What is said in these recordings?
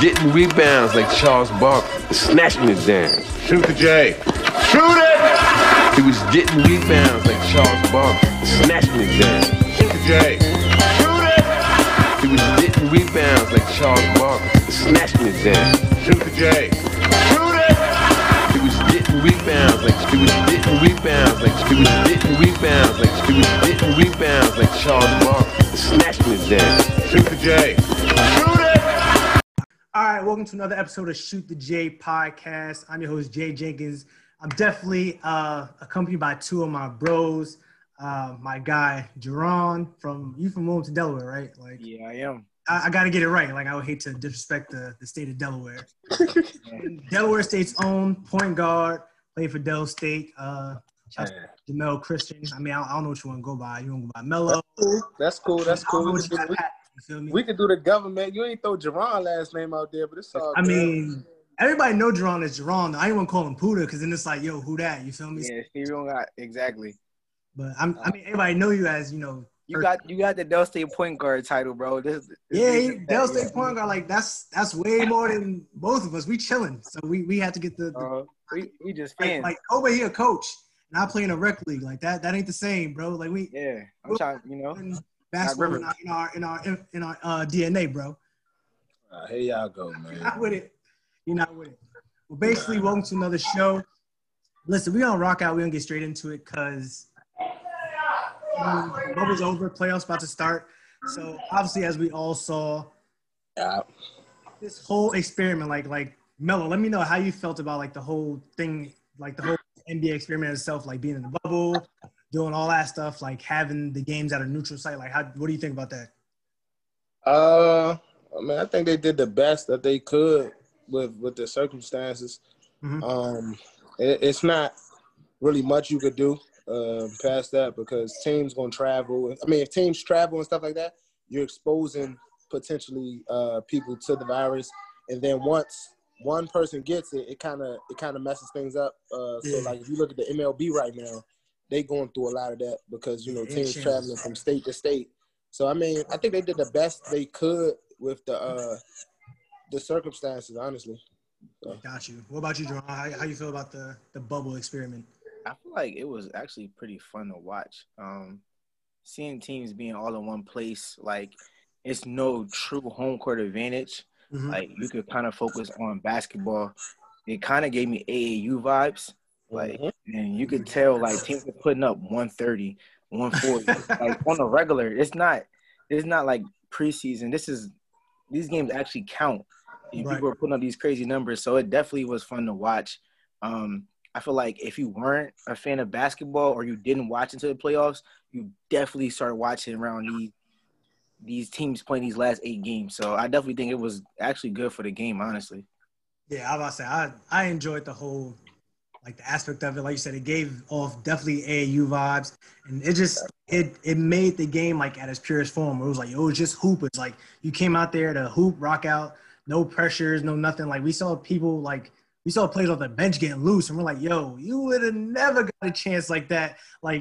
getting rebounds like Charles Barkley, snatching it down. Shoot the J. Shoot it! He was getting rebounds like Charles Barkley, snatching it down. Shoot the J. Shoot it! He was getting rebounds like Charles Barkley, snatching it down. Shoot the J. Shoot it! He was getting rebounds like he was getting rebounds like he was getting rebounds like he was getting rebounds like Charles Barkley, snatching it down. Shoot the J. Shoot it! All right, welcome to another episode of Shoot the J podcast. I'm your host Jay Jenkins. I'm definitely uh, accompanied by two of my bros. Uh, my guy Jerron from you from Wilmington, Delaware, right? Like, Yeah, I am. I, I got to get it right. Like, I would hate to disrespect the, the state of Delaware. Delaware State's own point guard, played for Del State. Uh, shout out Jamel Christian. I mean, I, I don't know what you want to go by. You want to go by Mello? That's cool. That's I don't know cool. We what can, you do, we, got. You feel me? we can do the government. You ain't throw Jerron last name out there, but it's all. I good. mean, everybody know Jerron is Jerron. I ain't want to call him Puda because then it's like, yo, who that? You feel me? Yeah, you don't got exactly. But I'm, I mean, everybody know you as you know. You got you got the Del State point guard title, bro. This, this Yeah, this- he, Del State point guard. Like that's that's way more than both of us. We chilling, so we we had to get the, the Uh, we we just like, fans. like Kobe here, coach, and I play in a rec league. Like that that ain't the same, bro. Like we yeah, I'm trying. You know, in basketball in River. our in our in our, in our uh, DNA, bro. Uh, here y'all go, You're man. not with it. You're not with it. Well, basically, welcome to another show. Listen, we're gonna rock out. We're gonna get straight into it because um, bubble's over. Playoffs about to start. So obviously, as we all saw, Yeah. this whole experiment, like like Mello, let me know how you felt about like the whole thing, like the whole NBA experiment itself, like being in the bubble, doing all that stuff, like having the games at a neutral site. Like, how what do you think about that? Uh, I mean, I think they did the best that they could with with the circumstances. Mhm. Um, it, it's not really much you could do uh, past that because teams gonna travel. I mean, if teams travel and stuff like that, you're exposing potentially uh, people to the virus, and then once one person gets it, it kind of it kind of messes things up. Uh, so, Yeah. like if you look at the MLB right now, they going through a lot of that because you know teams sure. traveling from state to state. So I mean, I think they did the best they could with the uh, the circumstances, honestly. Got you. What about you, Jerron? How, how you feel about the the bubble experiment? I feel like it was actually pretty fun to watch. Um, seeing teams being all in one place, like it's no true home court advantage. Mhm. Like you could kind of focus on basketball. It kind of gave me AAU vibes. Like, Mhm. and you could tell like teams are putting up 130, 140, like on a regular. It's not, it's not like preseason. This is these games actually count. And Right. People are putting up these crazy numbers, so it definitely was fun to watch. Um, I feel like if you weren't a fan of basketball or you didn't watch into the playoffs, you definitely started watching around these these teams playing these last eight games. So I definitely think it was actually good for the game, honestly. Yeah, I was about to say I I enjoyed the whole like the aspect of it. Like you said, it gave off definitely AAU vibes, and it just it it made the game like at its purest form. It was like it was just hoop. It's like you came out there to hoop, rock out, no pressures, no nothing. Like we saw people like we saw players off the bench getting loose, and we're like, yo, you would have never got a chance like that. Like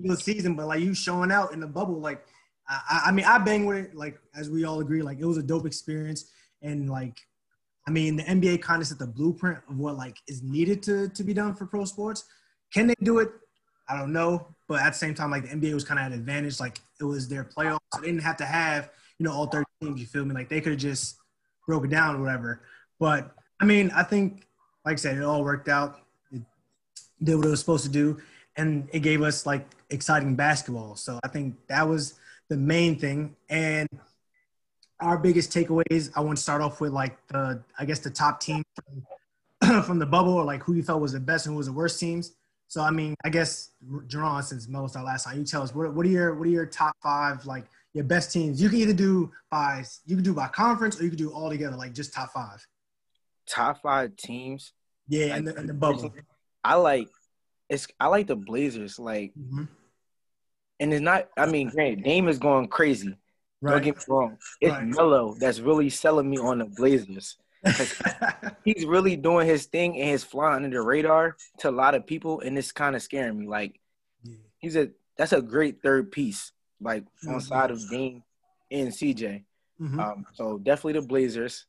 the season, but like you showing out in the bubble, like I, I- I mean, I bang with it. Like as we all agree, like it was a dope experience, and like I mean, the NBA kind of set the blueprint of what like is needed to to be done for pro sports. Can they do it? I don't know, but at the same time, like the NBA was kind of at advantage. Like it was their playoffs, so they didn't have to have you know all thirty teams. You feel me? Like they could have just broke it down or whatever. But I mean, I think, like I said, it all worked out. It did what it was supposed to do, and it gave us like exciting basketball. So I think that was the main thing. And our biggest takeaways, I want to start off with like the, I guess the top team from, from the bubble, or like who you felt was the best and who was the worst teams. So I mean, I guess Jerron, since Melo started last time, you tell us what, what are your what are your top five like your best teams? You can either do by you can do by conference or you can do all together, like just top five. Top five teams. Yeah, and the, and the bubble. I like it's I like the Blazers. Like Mhm. and it's not I mean, granted, Dame is going crazy. Don't get me wrong. It's Right. Melo that's really selling me on the Blazers. He's really doing his thing and he's flying under the radar to a lot of people, and it's kind of scaring me. Like Yeah. he's a that's a great third piece, like on Mhm. side of Dame and CJ. Mhm. Um, so definitely the Blazers.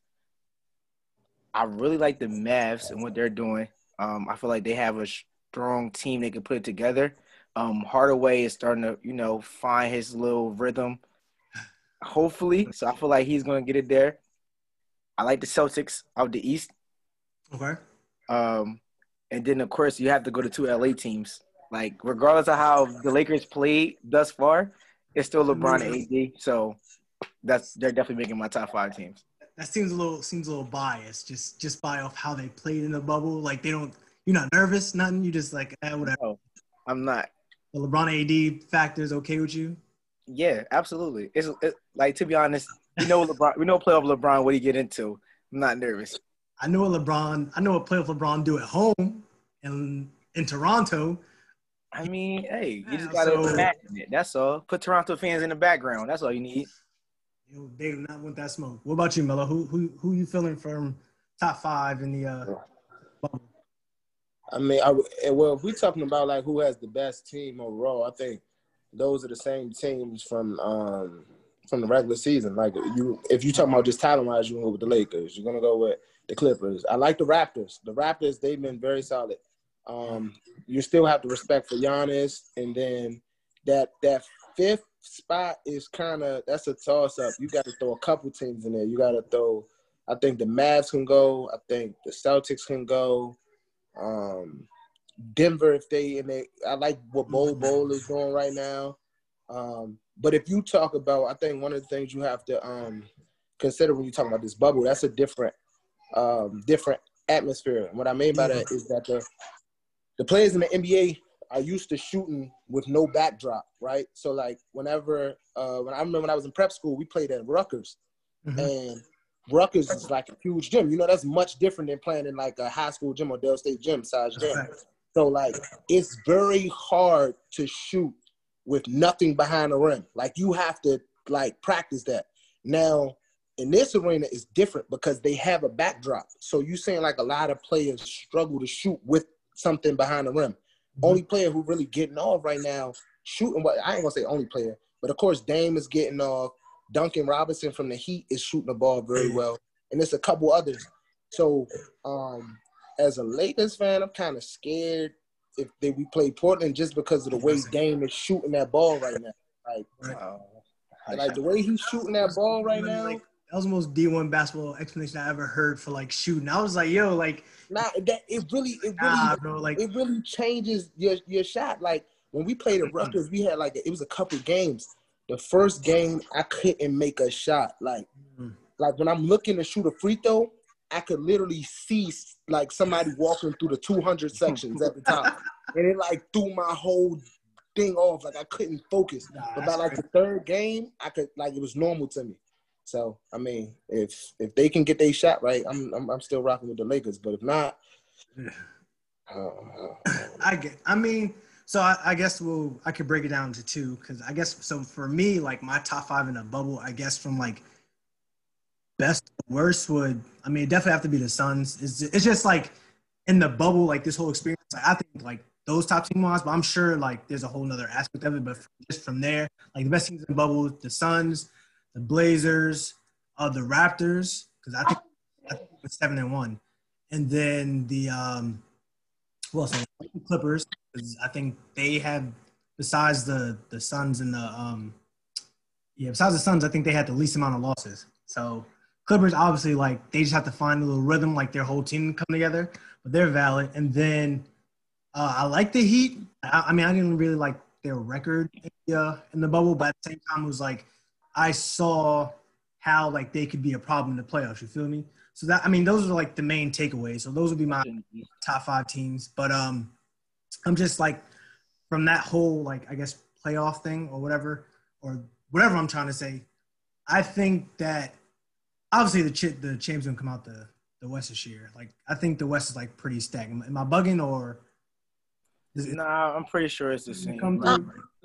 I really like the Mavs and what they're doing. Um, I feel like they have a strong team. They can put it together. Um, Hardaway is starting to, you know, find his little rhythm. Hopefully, so I feel like he's going to get it there. I like the Celtics of the East. Okay. Um, and then of course you have to go to two LA teams. Like regardless of how the Lakers played thus far, it's still LeBron and AD. So that's they're definitely making my top five teams. That seems a little seems a little biased, just just by off how they played in the bubble. Like they don't, you're not nervous, nothing. You just like eh, whatever. No, I'm not. The LeBron AD factor is okay with you. Yeah, absolutely. It's it, like to be honest, you know LeBron. We know playoff LeBron what he get into. I'm not nervous. I know what LeBron. I know what playoff LeBron do at home and in Toronto. I mean, hey, you just gotta so- imagine it. That's all. Put Toronto fans in the background. That's all you need. You know, they do not want that smoke. What about you, Melo? Who who who you feeling from top five in the uh, bubble? I mean, I, well, if we're talking about like who has the best team overall, I think those are the same teams from um from the regular season. Like you, if you talking about just talent wise, you go with the Lakers. You're gonna go with the Clippers. I like the Raptors. The Raptors, they've been very solid. Um, you still have to respect for Giannis, and then that that fifth spot is kind of that's a toss up. You got to throw a couple teams in there. You got to throw. I think the Mavs can go. I think the Celtics can go. Um, Denver, if they and they, I like what Bol Bol is doing right now. Um, but if you talk about, I think one of the things you have to um, consider when you talk about this bubble, that's a different, um, different atmosphere. And what I mean by that is that the the players in the NBA are used to shooting with no backdrop, right? So like whenever, uh, when I remember when I was in prep school, we played at Rutgers, Mhm. and Rutgers is like a huge gym. You know, that's much different than playing in like a high school gym or Del State gym size gym. So like it's very hard to shoot with nothing behind the rim. Like you have to like practice that. Now in this arena is different because they have a backdrop. So you saying like a lot of players struggle to shoot with something behind the rim. Only player who really getting off right now shooting what I ain't gonna say only player, but of course Dame is getting off. Duncan Robinson from the Heat is shooting the ball very well, and there's a couple others. So, um, as a Lakers fan, I'm kind of scared if they we play Portland just because of the way Dame is shooting that ball right now. Like, Uh, like the way he's shooting that ball right now. Like, that was the most D1 basketball explanation I ever heard for like shooting. I was like, yo, like, Nah, that it really, it really, nah, bro, like, it really changes your your shot. Like when we played the Rutgers, we had like it was a couple games. The first game, I couldn't make a shot. Like, Mm. like when I'm looking to shoot a free throw, I could literally see like somebody walking through the 200 sections at the top, and it like threw my whole thing off. Like I couldn't focus. Nah, But by like the third game, I could like it was normal to me. So I mean, if if they can get their shot right, I'm I'm, I'm still rocking with the Lakers. But if not, uh, I get. I mean, so I, I guess we'll. I could break it down to two because I guess so. For me, like my top five in a bubble, I guess from like best worst would. I mean, it definitely have to be the Suns. It's it's just like in the bubble, like this whole experience. Like, I think like those top team wise, but I'm sure like there's a whole nother aspect of it. But just from there, like the best teams in the bubble, the Suns, the Blazers, uh, the Raptors, because I think I think it's seven and one, and then the um, who else? The Clippers, because I think they have besides the the Suns and the um, yeah, besides the Suns, I think they had the least amount of losses. So Clippers obviously like they just have to find a little rhythm, like their whole team come together, but they're valid. And then uh, I like the Heat. I, I mean, I didn't really like their record in the, uh, in the bubble, but at the same time, it was like I saw how like they could be a problem in the playoffs. You feel me? So that I mean, those are like the main takeaways. So those would be my top five teams. But um, I'm just like from that whole like I guess playoff thing or whatever or whatever I'm trying to say. I think that obviously the ch- the champs gonna come out the the West this year. Like I think the West is like pretty stacked. Am, am I bugging or is it Nah, I'm pretty sure it's the same. come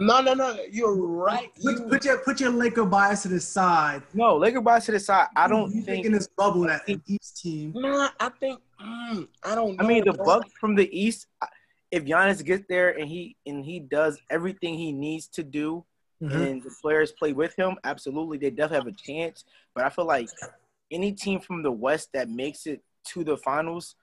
no, no, no, you're right. Put, You- put your put your Laker bias to the side. No, Laker bias to the side. I don't you think. in this bubble that each team. Nah, I think mm, I don't. Know. I mean, the. Bucks from the East. If Giannis gets there and he and he does everything he needs to do, Mhm. and the players play with him, absolutely, they definitely have a chance. But I feel like any team from the West that makes it to the finals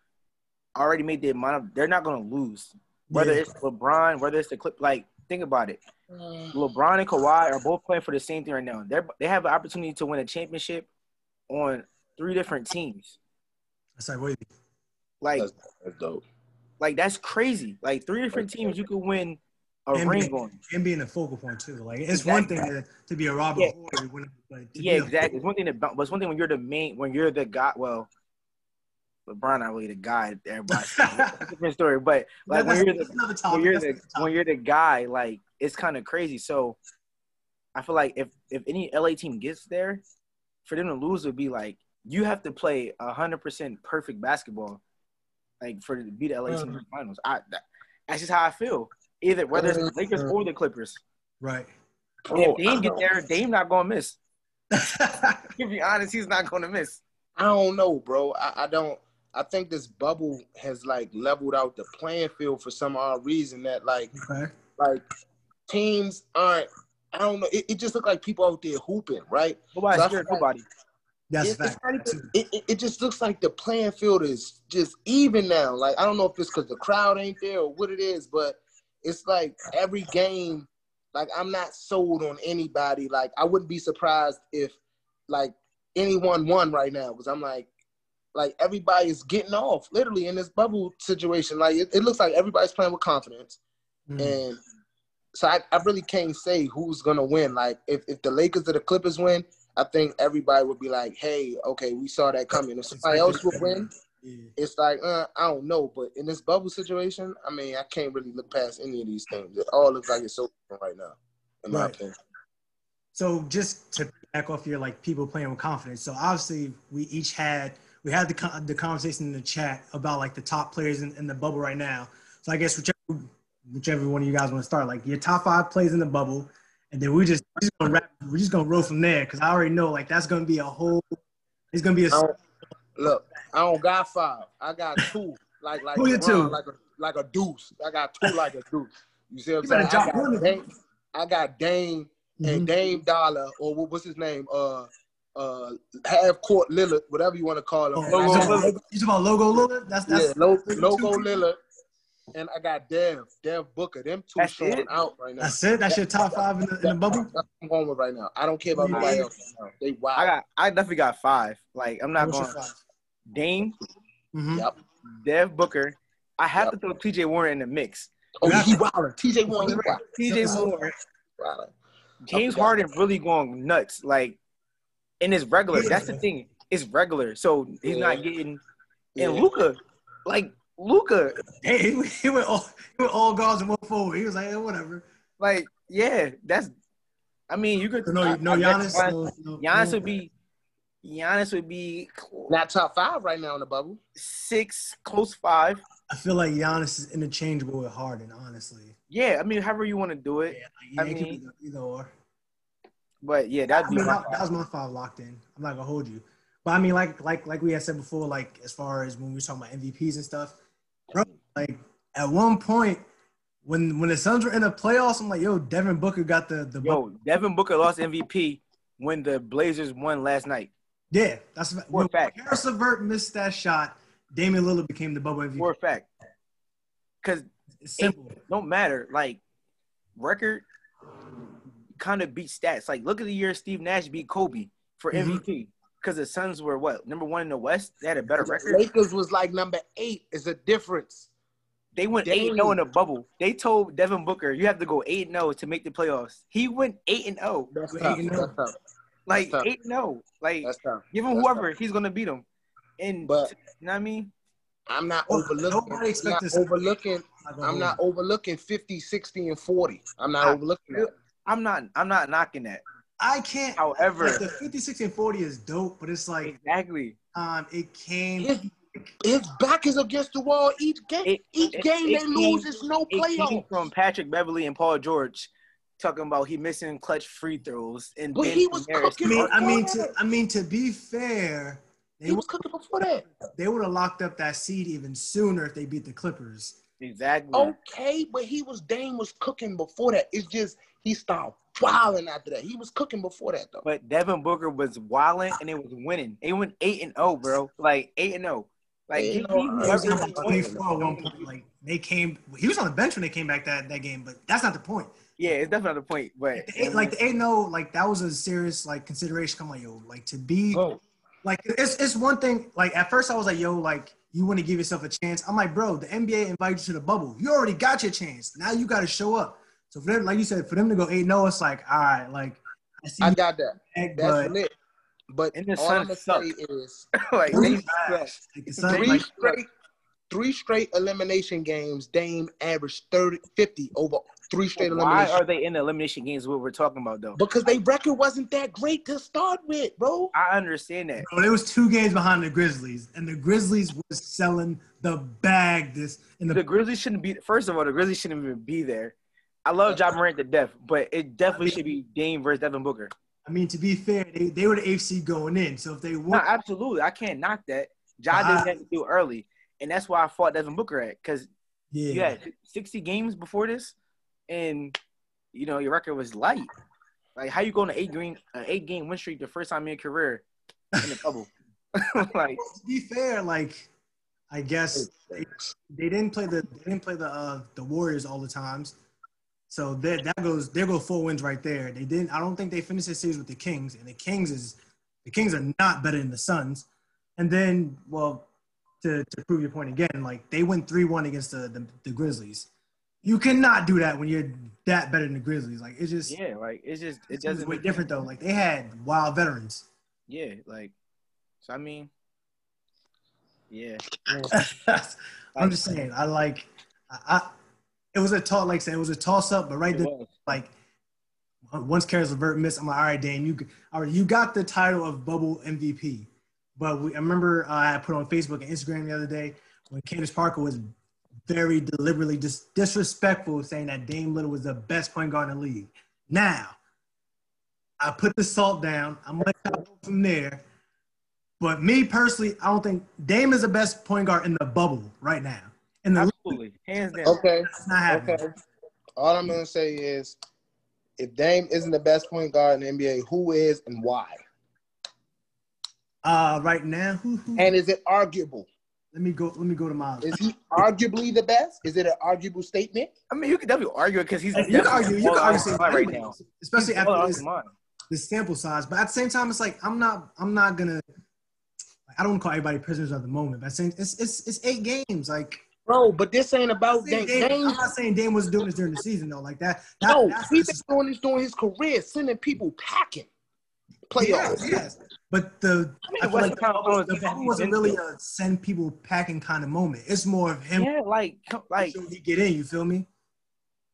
already made the amount of they're not gonna lose. Whether Yeah. it's LeBron, whether it's the clip, like think about it. LeBron and Kawhi are both playing for the same thing right now. They are they have an opportunity to win a championship on three different teams. That's like wait. Like That's, that's dope. like that's crazy. Like three different teams you could win a And ring being, on. and being the focal point too. Like it's one thing to, to be a Robert Yeah. Horry, when, to Yeah, be a- exactly. It's one thing to but it's one thing when you're the main, when you're the guy. Well, LeBron not really the guy. Everybody, a different story. But like when you're the topic. when you're the when you're the guy, like it's kind of crazy. So I feel like if if any LA team gets there, for them to lose would be like you have to play hundred percent perfect basketball, like for to beat the LA team uh-huh. in the finals. I that, that's just how I feel. Either whether it's the uh, Lakers or the Clippers. right. And if Bro, Dame I get don't- there, Dame not gonna miss. To be honest, he's not gonna miss. I don't know, bro. I, I don't. I think this bubble has like leveled out the playing field for some odd reason that like okay. like teams aren't. I don't know. It, it just looked like people out there hooping, right? Nobody's So scared feel like- nobody. That's It- fact. not even- it, it, it just looks like the playing field is just even now. Like I don't know if it's because the crowd ain't there or what it is, but it's like every game. Like I'm not sold on anybody. Like I wouldn't be surprised if like anyone won right now because I'm like like everybody is getting off literally in this bubble situation. Like it, it looks like everybody's playing with confidence. Mm. And so I, I really can't say who's gonna win. Like if, if the Lakers or the Clippers win, I think everybody would be like, hey, okay, we saw that coming. If somebody else would win, Yeah. it's like, uh, I don't know. But in this bubble situation, I mean, I can't really look past any of these things. It all looks like it's so different right now, in my opinion. So just to back off your like people playing with confidence. So obviously we each had we had the the conversation in the chat about like the top players in, in the bubble right now. So I guess whichever whichever one of you guys want to start, like your top five plays in the bubble, and then we just we're just gonna wrap, we're just gonna roll from there because I already know like that's gonna be a whole. It's gonna be a look, I don't got five. I got two. Like like Who your LeBron, two? like a like a deuce. I got two like a deuce. You see what I'm saying? I got Dame, I got Dame Mhm. and Dame Dollar, or what- what's his name? Uh, uh, half court Lillard, whatever you want to call him. Oh, And you talking about logo- you talking about logo Lillard? That's that's yeah, lo- logo two- Lillard, and I got Dev, Dev Booker. Them two That's showing it? out right now. That's it. That's your top five in the, in the bubble. That's what I'm going with right now. I don't care about nobody else. Right now. They wild. I got, I definitely got five. Like I'm not What's your going. Five? Dame, Mhm. Yep. Dev Booker. I have Yep. to throw T.J. Warren in the mix. Oh, Yeah. he wilding. TJ Warren, he wild. T.J. Warren, Wilding. James forgot. Harden really going nuts. Like, and it's regular. Yeah. That's the thing. It's regular, so he's not Yeah. getting. Yeah. And Luka, like Luka, Hey, he, he went all he went all guards and one forward. He was like, eh, whatever. like yeah, that's. I mean, you could. No, I- no, I bet Giannis. Giannis, No, no, Giannis no. would be. Giannis would be Not top five right now in the bubble. six, close five. I feel like Giannis is interchangeable with Harden, honestly. Yeah, I mean, however you want to do Yeah, it, like, yeah I it could be mean- either or. but yeah, I that'd be mean, my that, that was my five locked in. I'm not gonna hold you, but I mean, like like like we had said before, like as far as when we were talking about MVPs and stuff, bro. Like at one point, when when the Suns were in the playoffs, I'm like, yo, Devin Booker got the the Yo, Devin Booker lost MVP when the Blazers won last night. Yeah. That's For a when fact. Caris LeVert missed that shot. Damian Lillard became the bubble MVP. For a fact. Because It's simple. don't matter. Like record kind of beat stats. Like look at the year Steve Nash beat Kobe for Mhm. MVP. Because the Suns were what number one in the West. They had a better record. Lakers was like number eight. Is a difference. They went Dang. eight and zero in the bubble. They told Devin Booker you have to go eight and zero to make the playoffs. He went eight and zero. That's Eight That's oh. tough. Like tough. eight and zero. Like That's tough. give him that's whoever he's gonna beat him. And But- you know what I mean? I'm not Oh, overlooking. nobody I'm not overlooking. I'm hold not overlooking 50, 60, and 40. I'm not I- overlooking that. I'm not I'm not knocking that. I can't. However, like the 50, 60, and 40 is dope, but it's like exactly. um, it came. His, his back is against the wall each game. It- each it- game it they came- lose, it's no It playoff. from Patrick Beverly and Paul George talking about he missing clutch free throws and But he was Harris- I cooking. mean, I mean, to I mean to be fair, they He would was cooking before that. they would have locked up that seed even sooner if they beat the Clippers. Exactly. Okay, but he was Dame was cooking before that. It's just he started wilding after that. He was cooking before that though. But Devin Booker was wilding and it was winning. They went eight and zero, bro. Like eight and zero. Like, You know, me He was whoever on you the want. 24 at one point. Like they came, he was on the bench when they came back that, that game, but that's not the point. Yeah, it's definitely the point. But The eight- like the eight no, like that was a serious like consideration. Come on, yo, like to be Oh, like it's it's one thing. Like at first I was like, yo, like you want to give yourself a chance. I'm like, bro, the NBA invited you to the bubble. You already got your chance. Now you got to show up. So for them, like you said, for them to go eight no, it's like all right, like I see I got that. back, That's but lit. But And the all Suns I'm gonna suck. say is like Three they. Like, three like, straight, three straight elimination games. Dame averaged 30, 50 over three straight Why elimination. are they in the elimination games? What we're talking about, though. because their record wasn't that great to start with, bro. I understand that. Bro, it was two games behind the Grizzlies, and the Grizzlies was selling the bag. This and the, The Grizzlies shouldn't be. First of all, the Grizzlies shouldn't even be there. I love Ja Morant to death, but it definitely should be Dame versus Devin Booker. I mean, to be fair, they, they were the AFC going in. So if they No, won, absolutely, I can't knock that. John Ah. didn't have to do early, and that's why I fought Devin Booker at because yeah, you had 60 games before this, and you know your record was light. Like how you go on an eight game an eight game win streak the first time in your career in the bubble? like to be fair, like I guess they, they didn't play the they didn't play the uh, the Warriors all the times. So that that goes there go four wins right there. They didn't. I don't think they finished the series with the Kings, and the Kings is the Kings are not better than the Suns. And then, well, to, to prove your point again, like they went three one against the, the the Grizzlies. You cannot do that when you're that better than the Grizzlies. Like it's just yeah, like it's just it it's doesn't way make different though. Like they had wild veterans. Yeah, like so. I mean, yeah, I'm just saying. I like. I, I it was a toss. Like I said, it was a toss up. But right it there, was. like once Caris LeVert missed, I'm like, all right, Dame, you all right, you got the title of bubble MVP. But we, I remember uh, I put on Facebook and Instagram the other day when Candace Parker was very deliberately dis- disrespectful, saying that Dame Lillard was the best point guard in the league. Now, I put the salt down. I'm gonna go from there. But me personally, I don't think Dame is the best point guard in the bubble right now. In the league, hands down. Okay, it's not happening. okay. All I'm gonna say is, if Dame isn't the best point guard in the NBA, who is and why? Uh, right now, who, who, And is it arguable? Let me go. Let me go to my. Is he arguably the best? Is it an arguable statement? I mean, you could definitely argue it because he's You can argue. You can argue same same right now. especially He's after out this, his this sample size. But at the same time, it's like I'm not. I'm not gonna. I don't want to call everybody prisoners of the moment, but saying it's it's it's eight games. Like Bro, but this ain't about I'm saying Dame. Dame- Dame I'm not saying Dame was doing this during the season though. Like that. that no, that's he's been doing this during his career, sending people packing. yes, Playoffs. yes. But the mean, I feel Western like the Conference bubble, the Finals bubble wasn't really a send people packing kind of moment. It's more of him. Yeah, like like so he get in. You feel me?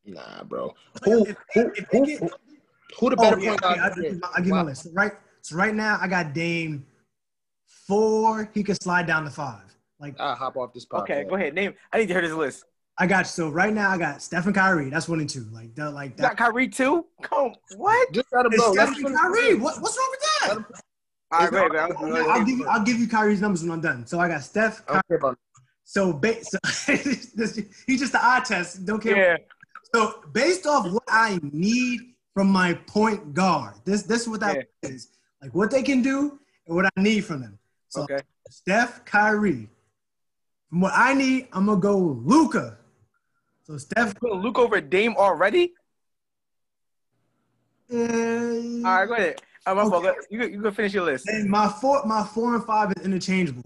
Nah, bro. Who If- who if who, get- who, who the Oh, better yeah, point okay, guard? I'll in the give, you- I'll give you my Why? list. Right. So right now I got Dame four. He could slide down to five. Like I'll hop off this podcast. okay, go ahead. Name. I need to hear this list. I got so right now I got Stephen Kyrie. That's one and two. Like that. Like You got that. Kyrie too? Come what? Just let him It's go. Let him Stephen Kyrie. the What, what's wrong with that? Him- All right, It's go ahead. I'll, I'll give you. I'll give you Kyrie's numbers when I'm done. So I got Steph. I don't care about So, ba- so he's just an eye test. Don't care. Yeah, So based off what I need from my point guard, this this is what that is. Like what they can do and what I need from them. So okay. Steph, Kyrie. From what I need, I'm gonna go Luka. So Steph. Putting Luke over Dame already? Uh, All right, go ahead. Oh, I'm fault. Okay. You can, you can finish your list. and my four, my four and five is interchangeable.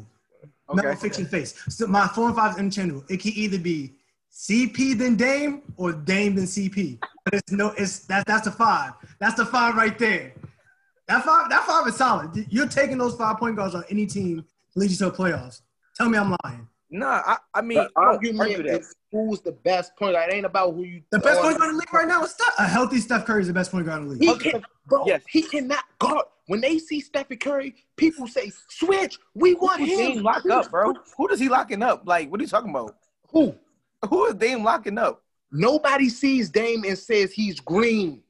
Metal Okay. fiction face. So my four and five is interchangeable. It can either be CP then Dame or Dame then CP. But it's no, it's that that's the five. That's the five right there. That five, that five is solid. You're taking those five point guards on any team to lead you to the playoffs. Tell me I'm lying. Nah, I, I mean, The I argument argue that. is who's the best point guard. It ain't about who you. The best point guard in the league right now is Steph. A healthy Steph Curry is the best point guard in the league. He league. can, bro. Yes. He cannot guard. When they see Stephen Curry, people say, "Switch, we want Who's him." Dame lock up, bro? Who does he locking up? Like, what are you talking about? Who? Who is Dame locking up? Nobody sees Dame and says he's green.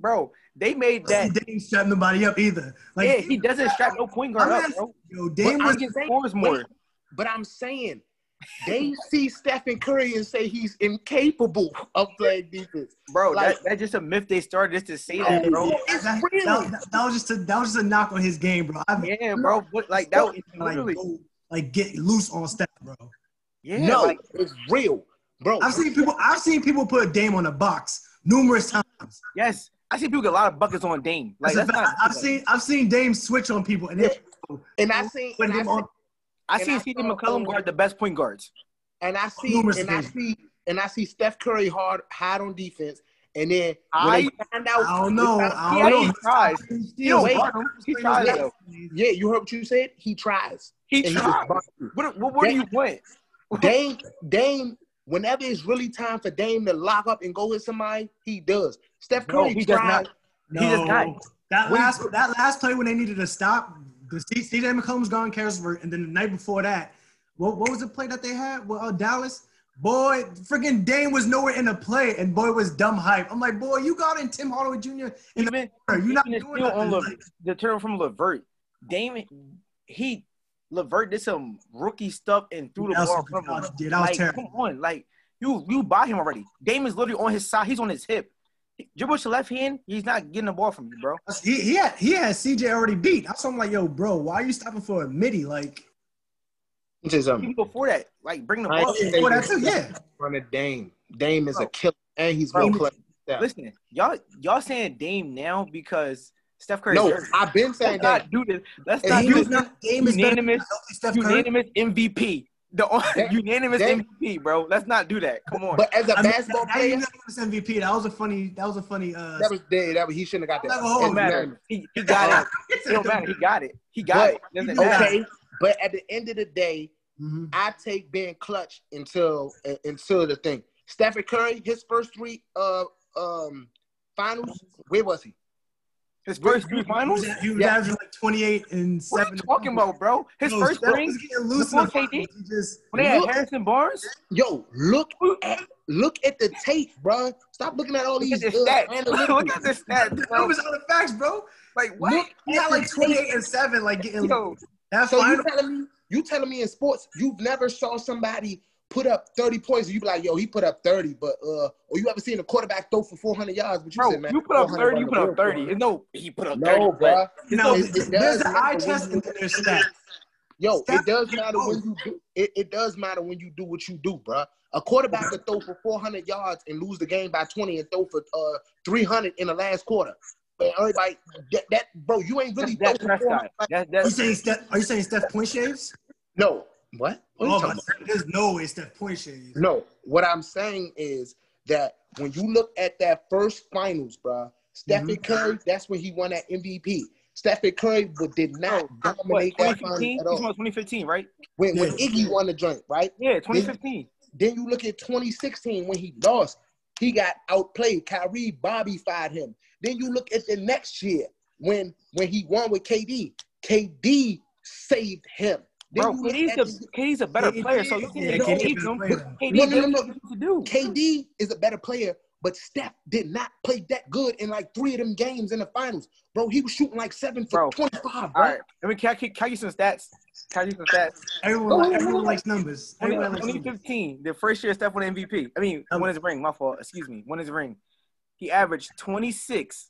Bro, they made that. Dame strap nobody up either. Like yeah, he doesn't strap no point guard I'm up, not- bro. Yo, Dame But was I'm He saying- scores more. Wait, But I'm saying they see Stephen Curry and say he's incapable of playing defense. Bro, Like- that, that's just a myth they started just to say that, bro. It's that, real. that- that was just a that was just a knock on his game, bro. I, Yeah, bro. But like that was like literally go like get loose on Steph, bro. Yeah, no, like, it's real, bro. I've seen people. I've seen people put Dame on a box numerous times. yes. I see people get a lot of buckets on Dame. Like That's that's a not. I've seen. I've seen Dame switch on people, and they and I seen put and I him seen, on. I see seen I C.J. McCollum guard the best point guards. and I see Numerous and I see and I see Steph Curry hard hard on defense, and then when I- they find out, I don't know. I He don't know. actually tries. He don't Wait. He tries though. yeah, you heard what you said. He tries. He And tries. was busted. What, what, what do you want? Dame, Dame, whenever it's really time for Dame to lock up and go with somebody, he does. Steph No, Curry he does tries. not. He does not. That Wait. last that last play when they needed to stop, the C- CJ McCollum's gone Carisburg, and then the night before that, what, what was the play that they had? Well, uh, Dallas. Boy, freaking Dame was nowhere in the play, and boy was dumb hype. I'm like, boy, you got in Tim Hardaway Jr. in the Even. You're not doing still on. Le, the turn from Levert. Dame, he Levert did some rookie stuff and threw the That was- ball from him. yeah, that was like, terrible. come on, like you you buy him already. Dame is literally on his side. He's on his hip. Dribble your left hand. He's not getting the ball from you, bro. He, he had he had CJ already beat. I saw him like, yo, bro, why are you stopping for a midi? Like, Let me tell you something. Even before that, like bring the I ball. ain't oh, that too, yeah. Run a Dame. Dame is a killer, and he's Bro. real clutch. Yeah. Listen, y'all y'all saying Dame now because Steph Curry. No, I've been saying Let's not that. do this. Let's And not he do was this. not Dame is better Unanimous- healthy Steph Curry. Unanimous MVP. The That- unanimous that- MVP, bro. Let's not do that. Come on. But as a I mean, basketball that, that player, unanimous MVP. That was a funny. That was a funny. Uh, that was yeah, that was, he shouldn't have got I'm that. not gonna It don't matter. He, he got it. It don't matter. He got it. He got But- it. Doesn't he matter. Okay, but at the end of the day, Mhm. I take being clutch until uh, until the thing. Stephen Curry, his first three uh um finals, where was he? His first three He finals. was, he was Yeah. averaging like 28 and What are you talking about, bro? His Yo, first Steph ring was getting loose in before the KD? He just when they had Harrison Barnes. Yo, look at look at the tape, bro. Stop looking at all Look these at the uh, stats. analytics. Look at the stats, that bro. was on the facts, bro. Like what? Look He had like the 28 and seven, like getting Yo, that So you final. telling me you telling me in sports you've never saw somebody put up 30 points and you be like, yo, he put up 30, but uh or you ever seen a quarterback throw for 400 yards, but you bro, said, man, you put up 30. You put up real 30. floor. No, he put up 30. No, but bro. No, It- it there's the matter eye test you- and then there's stats. Yo, Steph- it does matter when you do it, it does matter when you do what you do, bro. A quarterback could throw for 400 yards and lose the game by 20 and throw for uh 300 in the last quarter. But everybody, that, that bro, you ain't really That's throw Dak for Prescott. 400. That's Are you saying Steph? Are you saying Steph point shaves? No, what? What are you Oh, talking but there's no way Steph point shaves. No, what I'm saying is that when you look at that first finals, bro, Stephen Mhm. Curry, that's when he won that MVP. Stephen Curry would- did not what, dominate that 2015? finals He's at from all. 2015, right? When, when Iggy won the joint, right? Yeah, 2015. Then you look at 2016 when he lost, he got outplayed. Kyrie Bobby fired him. Then you look at the next year when when he won with KD. KD saved him. Then Bro, KD's a, KD's a better KD player, so you can yeah, yeah, KD save is a him. better player. KD No, no, no, no. he needed to do. KD is a better player, but Steph did not play that good in like three of them games in the finals. Bro, he was shooting like seven for Bro. 25, bro. All right, I mean, can I, can I give you some stats? Can I give you some stats? Everyone, like, everyone likes numbers. Everyone likes numbers. 2015, the first year Steph won MVP. I mean, won his ring. My fault. Excuse me. Won his ring. He averaged 26,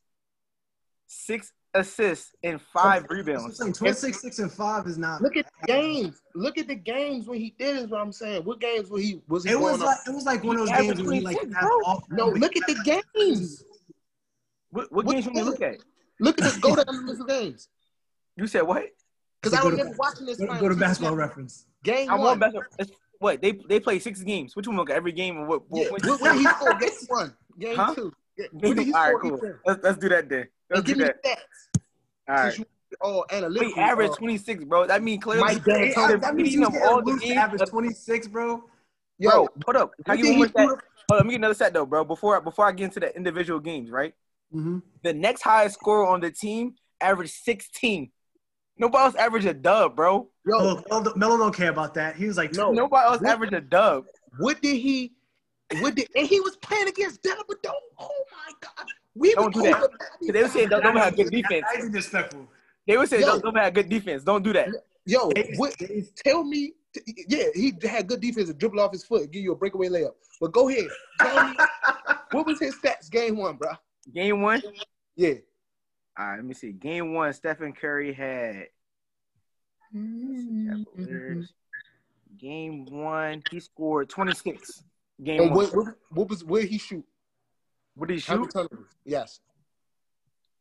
six assists, and five I'm rebounds. saying 26, 6, and 5 is not. Look at the games. Look at the games when he did is what I'm saying. What games was he was he It going was up? like it was like one of those He games where he like averaged 26, had bro. off. No, look at the games. What, what What games you want look at? Look at this. Go down the list of games. You said what? Because I Go don't to- watching this. Go, go to basketball reference. Game I one. want better. What they they play six games. Which one look at every game? and What? Yeah. what, What, what did he score? Game one. Game Huh? two. Yeah. Game, did all right, cool. Let's, let's do that then. Let's give do me that. stats. All right. Since you all analytical. Wait, average uh, 26, bro. That means clearly. Mike D'Antoni. Hey, they're that means beating you them all the loose to games. average 26, bro. Yo, bro, hold up. Can I what give did you he one stat? Hold up, let me get another set though, bro. Before before I get into the individual games, right? Mm-hmm. The next highest scorer on the team averaged 16. Nobody else averaged a dub, bro. Yo, Melo, Melo, Melo don't care about that. He was like, No. Nobody else What? averaged a dub. what did he? What did? And he was playing against Denver Dome. Oh my God, we Don't do that. over they were saying that. Denver had good defense. That's disrespectful. They were saying Yo. Denver had good defense. Don't do that. Yo, what? Tell me. Yeah, he had good defense to dribble off his foot, give you a breakaway layup. But go ahead, tell me what was his stats game one, bro? Game one. Yeah, All right, let me see. Game one, Stephen Curry had Cavaliers. Game one, he scored 26. Game And one. what, what, what was where he shoot? What did he shoot? Yes.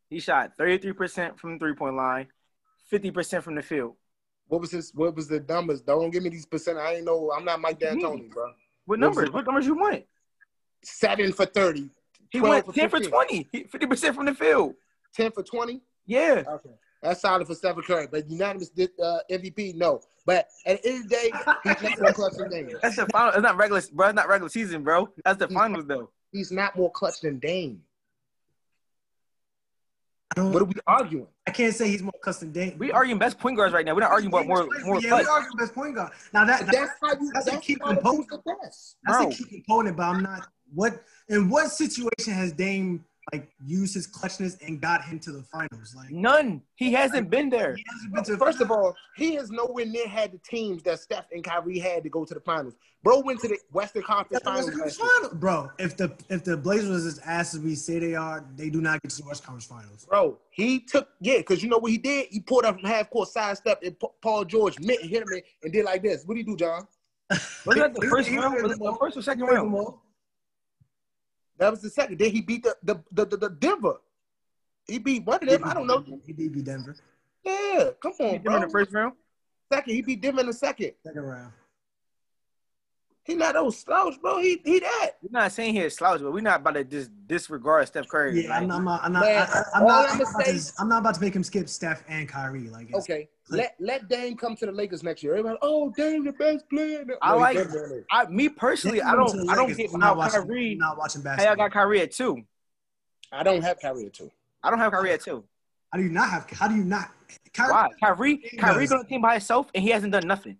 He shot 33% from the three point line, 50% from the field. What was his? What was the numbers? Don't give me these percent. I ain't know. I'm not Mike What D'Antoni, bro. What What numbers? it? What numbers you want? Seven for thirty. He went for 10 for 20, He- 50% from the field. Ten for twenty. Yeah. Okay, that's solid for Stephen Curry. But unanimous uh, MVP, no. But at the end of the day, he's not more clutch than Dame. That's the final. It's not regular, bro. It's not regular season, bro. That's the finals, though. He's not more clutch than Dame. What are we arguing? I can't say he's more clutch than Dame. We arguing best point guards right now. We're not arguing about more, more yeah, clutch. we arguing best point guard. Now that That's how you. That's That's, a key component. the best. That's Bro. a key component, but I'm not. What in what situation has Dame like used his clutchness and got him to the finals? Like None. He hasn't been there. he hasn't been to the First of all, he has nowhere near had the teams that Steph and Kyrie had to go to the finals. Bro went to the Western Conference Finals. Finals. last year. bro. If the if the Blazers was as ass as we say they are, they do not get to the West Conference Finals. Bro, he took yeah, because you know what he did? He pulled up from half court sidestep and Paul George met hit him and did like this. What did he do, John? Was that the first round? Was it the first or second round? That was the second. Then he beat the the the, the, the Denver. He beat one of them. I don't know. He did beat Denver Yeah, come He on, did in bro. the first round. Second, he beat Denver in the second. second round. He not those slouch, bro. He he that. We're not saying here slouch, but we're not about to just disregard Steph Curry. Yeah, I'm, Like, I'm not. I'm not. Man, I, I'm not. I'ma not, about say- to, I'm not about to make him skip Steph and Kyrie. Like, Okay, let let Dame come to the Lakers next year. Everybody, oh, Dame the best player. No, I like- it. I, me personally, I don't, I don't get I'm how not watching, Kyrie. I'm not watching How y'all basketball. got Kyrie at two? I don't have Kyrie at two. I don't have Kyrie at two. How do you not have? How do you not? Kyrie, Why? Kyrie, He Kyrie does. been on the team by himself, and he hasn't done nothing.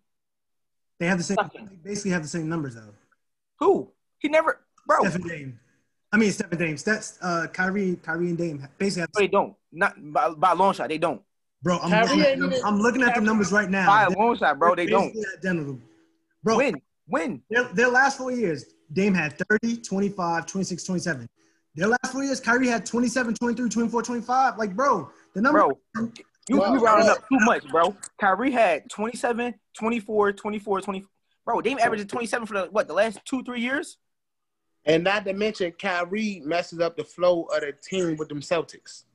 They have the same. Nothing. They basically have the same numbers though. Who? He never, bro. Steph and Dame. I mean, Steph and Dame. That's uh, Kyrie, Kyrie and Dame basically have. No, they don't. Not by, by a long shot. They don't. Bro, I'm Kyrie looking, at, ain't them- I'm looking at the numbers right now. By a They're long shot, bro. They don't. identical. Bro, Win. Win. Their, their last four years, Dame had 30, 25, 26, 27. Their last four years, Kyrie had 27, 23, 24, 25. Like, bro, the number. Bro, you, Well, you rounding up uh, too much, bro. Kyrie had 27, 24, 24, 20. Bro, Dame averaged 27 for the what the last two, three years? And not to mention, Kyrie messes up the flow of the team with them Celtics.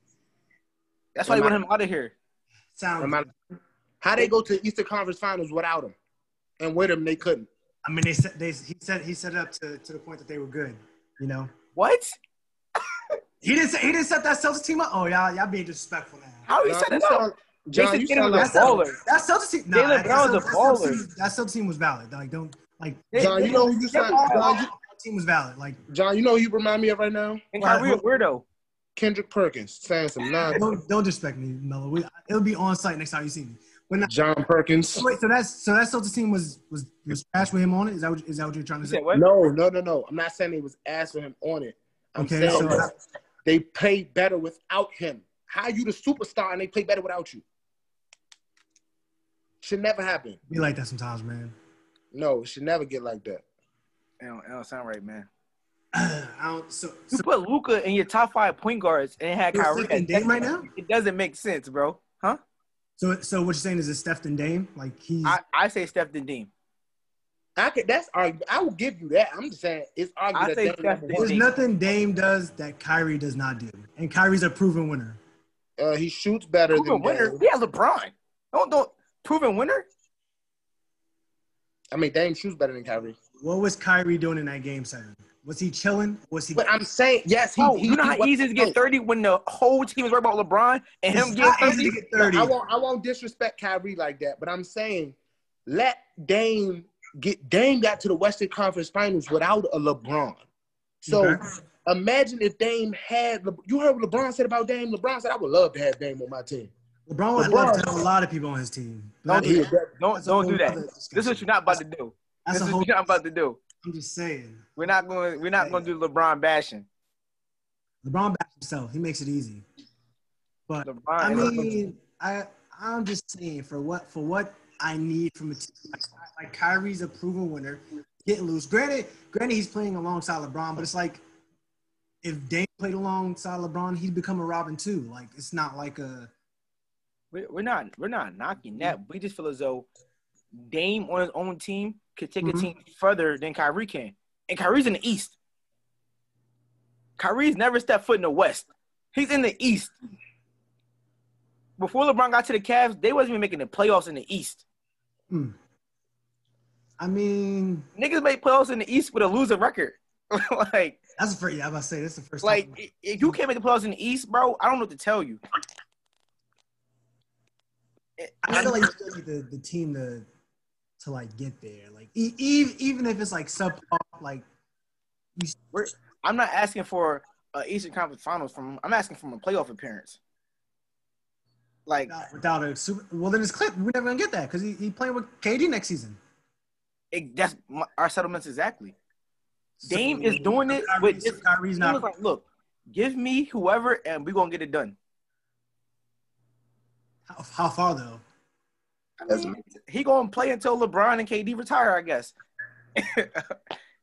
That's why they want him out of here. Sound. No matter- How they go to the Eastern Conference Finals without him, and with him they couldn't. I mean, they said they he said he set it up to, to the point that they were good. You know, What? he didn't say, he didn't set that Celtics team up. Oh, y'all y'all being disrespectful now. How he John, set you it up? sound- Jason you Tatum sound was a baller. That Celtics team. Nah, Jalen that, Brown's a that baller. that Celtics team was valid. Like, don't like. They- John, you know who you They're sound. all- John, you, That team was valid. Like, John, you know who you remind me of right now? And Kyrie a weirdo. Kendrick Perkins saying some nonsense. don't don't disrespect me, Melo. We, it'll be on site next time you see me. But now, John Perkins. wait, so that's so that Celtics team was was was trash with him on it. Is that what, is that what you're trying to say? said? No, no, no, no. I'm not saying they was ass asking him on it. I'm Okay, saying so- that they played better without him. How you the superstar and they play better without you? Should never happen. Be like that sometimes, man. No, it should never get like that. It don't, it don't sound right, man. I don't. So, You put Luka in your top five point guards and had You're Kyrie. flipping at Dame right now? It doesn't make sense, bro. Huh? so so what you're saying is it's Steph and Dame? Like he? I, I say Steph than Dame. I could. That's arguable. I will give you that. I'm just saying it's I arguable say that Dame Steph number is- there's nothing Dame does that Kyrie does not do, and Kyrie's a proven winner. Uh, he shoots better Proven than winner. Dame. Yeah, LeBron. Don't don't proven winner. I mean, Dame shoots better than Kyrie. What was Kyrie doing in that game seven? Was he chilling? Was he? But I'm saying yes. He, Oh, he, you know how was- easy it is to get 30 when the whole team is worried about LeBron and him getting 30? easy to get No, I won't. I won't disrespect Kyrie like that. But I'm saying, let Dame get. Dame got to the Western Conference Finals without a LeBron. So Okay. imagine if Dame had. Le- You heard what LeBron said about Dame. LeBron said, "I would love to have Dame on my team." LeBron would LeBron- love to have a lot of people on his team. Don't do that. Don't, don't do that. This is what you're not about to do. That's This a is whole. what not about to do. I'm just saying. We're not going. We're not going to do LeBron bashing. LeBron backs himself. He makes it easy. But LeBron. I mean, I I'm just saying for what for what I need from a team like, like Kyrie's a proven winner, getting loose. Granted, granted he's playing alongside LeBron, but it's like if Dame played alongside LeBron, he'd become a Robin too. Like it's not like a We're, we're not we're not knocking that. We just feel as though Dame on his own team could take Mhm. a team further than Kyrie can, and Kyrie's in the East. Kyrie's never stepped foot in the West. He's in the East. Before LeBron got to the Cavs, they wasn't even making the playoffs in the East. I mean, Niggas made playoffs in the East with a losing record. like, that's the first. Yeah, I'm about to say that's the first. like i- if you can't make the playoffs in the East, bro, I don't know what to tell you. I feel like you still need the, the team to to like get there. Like e- e- even if it's like sub like We're, I'm not asking for uh, Eastern Conference Finals from. I'm asking from a playoff appearance. Like, without, without a super. Well, then it's clip. We're never gonna get that because he, he playing with KD next season. it, that's my, our settlements exactly. So- Dame is doing it Kyrie- with so. Kyrie's not. like, look, give me whoever, and we're gonna get it done. How, how far though? I mean, he gonna play until LeBron and KD retire, I guess.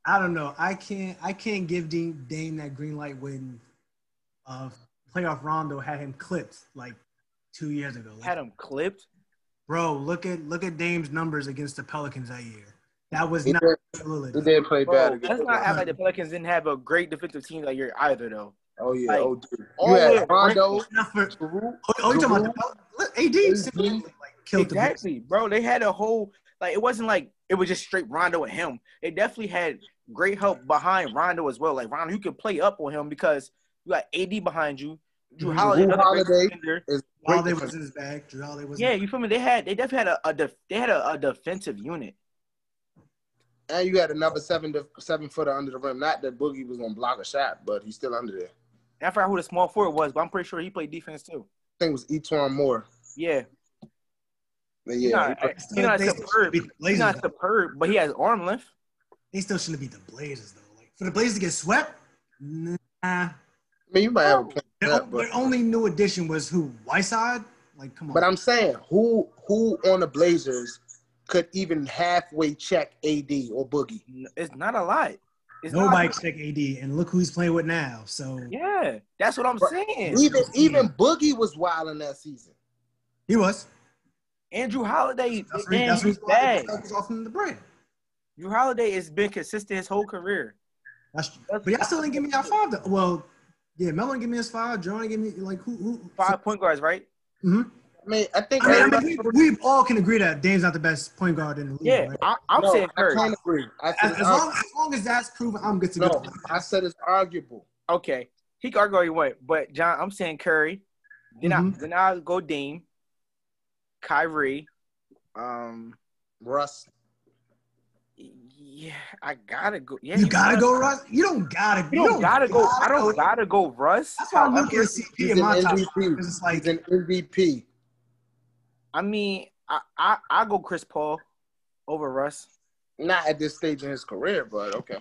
I don't know. I can't. I can't give Dame, Dame that green light when uh, playoff Rondo had him clipped like two years ago. Like, Had him clipped. bro, look at look at Dame's numbers against the Pelicans that year. That was He not did, he possibility. did play Bro, bad. against let's not act like the Pelicans didn't have a great defensive team that year either, though. Oh yeah, like, oh dude. You had Rondo, for- oh, oh, you talking about the Pel- AD? Single-handedly, like killed Exactly, bro. They had a whole like it wasn't like it was just straight Rondo and him. They definitely had great help behind Rondo as well. Like Rondo, you could play up on him because you got AD behind you. Jrue Mhm. Holiday, Jrue another great Holiday. defender. Jrue Holiday was in his bag. Jrue Holiday was. Yeah, you feel me? They had they definitely had a, a def, they had a, a defensive unit. and you had another seven to seven footer under the rim. Not that Boogie was gonna block a shot, but he's still under there. And I forgot who the small forward was, but I'm pretty sure he played defense too. I think it was E'Twaun Moore. Yeah, But he's yeah, not, he played- he's not They superb. beat the He's Blazers, not though. superb, but he has arm length. They still shouldn't beat the Blazers though. Like for the Blazers to get swept, nah. I mean, you might have a point, Their, there, o- but their only new addition was who? Whiteside? Like, come on. but I'm saying who who on the Blazers could even halfway check AD or Boogie? It's not a lot. It's not- Nobody check AD, and look who he's playing with now. So Yeah, that's what I'm Bro, saying. Even even Boogie was wild in that season. he was. Andrew Holiday, That's the man, reason- that's the he's reason bad. off him the bread. Jrue Holiday has been consistent his whole career. That's true, but y'all still didn't give me y'all five. Though. Well, yeah, Melo didn't give me his five. John give me like who who. Five point guards, right? Mhm. I mean, I think I mean, I mean we, we all can agree that Dame's not the best point guard in the league. Yeah, right? I, I'm no, saying I Curry. can't agree. I As, as, long, as long as that's proven, I'm good to no, go. I said it's arguable. Okay, he can argue all he want, but John, I'm saying Curry. Then Mhm. I then I go Dame, Kyrie. Um, Russ. yeah, I gotta go. Yeah, You gotta go, Russ. You don't gotta. You don't gotta go. I don't gotta go. Russ. That's why I'm looking at CP in an my top. MVP. Because it's like He's an MVP. I mean, I I I go Chris Paul over Russ. Not at this stage in his career, but okay.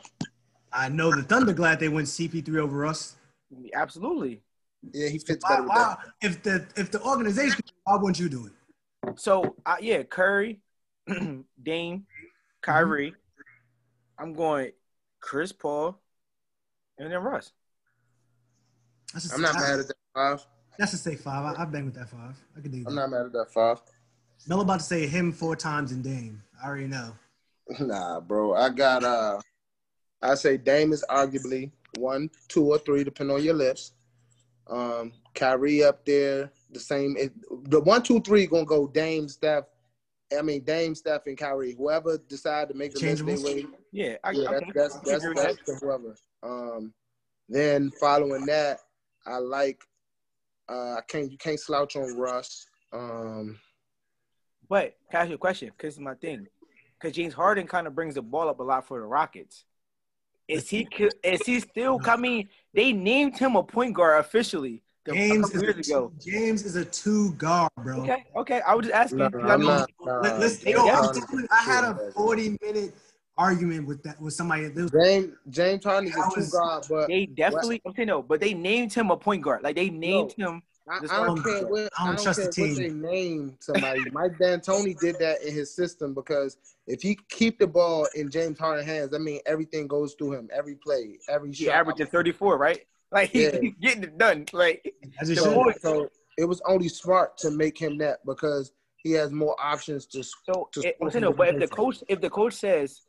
I know the Thunder glad they went CP3 over us. Absolutely. Yeah, he fits Why, better with why, that. if the if the organization, why wouldn't you do it? So uh, yeah, Curry, Dame, Kyrie. I'm going Chris Paul, and then Russ. That's I'm not mad at that five. That's a safe five. I, I've been with that five. I could do that. I'm not mad at that five. Mel about to say him four times in Dame. I already know. Nah, bro. I got uh I say Dame is arguably one, two, or three, depending on your lips. Um, Kyrie up there, the same. It, the one, two, three gonna go Dame, Steph. I mean Dame, Steph, and Kyrie. Whoever decide to make the list, they Changeables? Yeah, I, Yeah, okay. that's that's that's, that's that. whoever. Um, then following that, I like. Uh, I can't you can't slouch on Russ. Um, But can I ask you a question? Because it's my thing. Because James Harden kind of brings the ball up a lot for the Rockets. Is he? Is he still? coming? they named him a point guard officially the, a James is, years a, ago. James is a two guard, bro. Okay, okay. I was just asking. no, 'cause I I'm mean, not. nah, Let- let's- yo, I'm Harden- telling you, I had a 40 minute argument with that with somebody. There was, James James Harden is a two guard, but They definitely. I'm saying no, but they named him a point guard. Like they named him. I, I don't care what I I don't don't, trust care the what they team. name somebody. Mike D'Antoni did that in his system because if he keep the ball in James Harden's hands, I mean everything goes through him, every play, every He shot. averaging 34, right? Like he, Yeah. he's getting it done. Like I just said, So it was only smart to make him that because he has more options to. s- So to it, score listen, from but if the coach if the coach says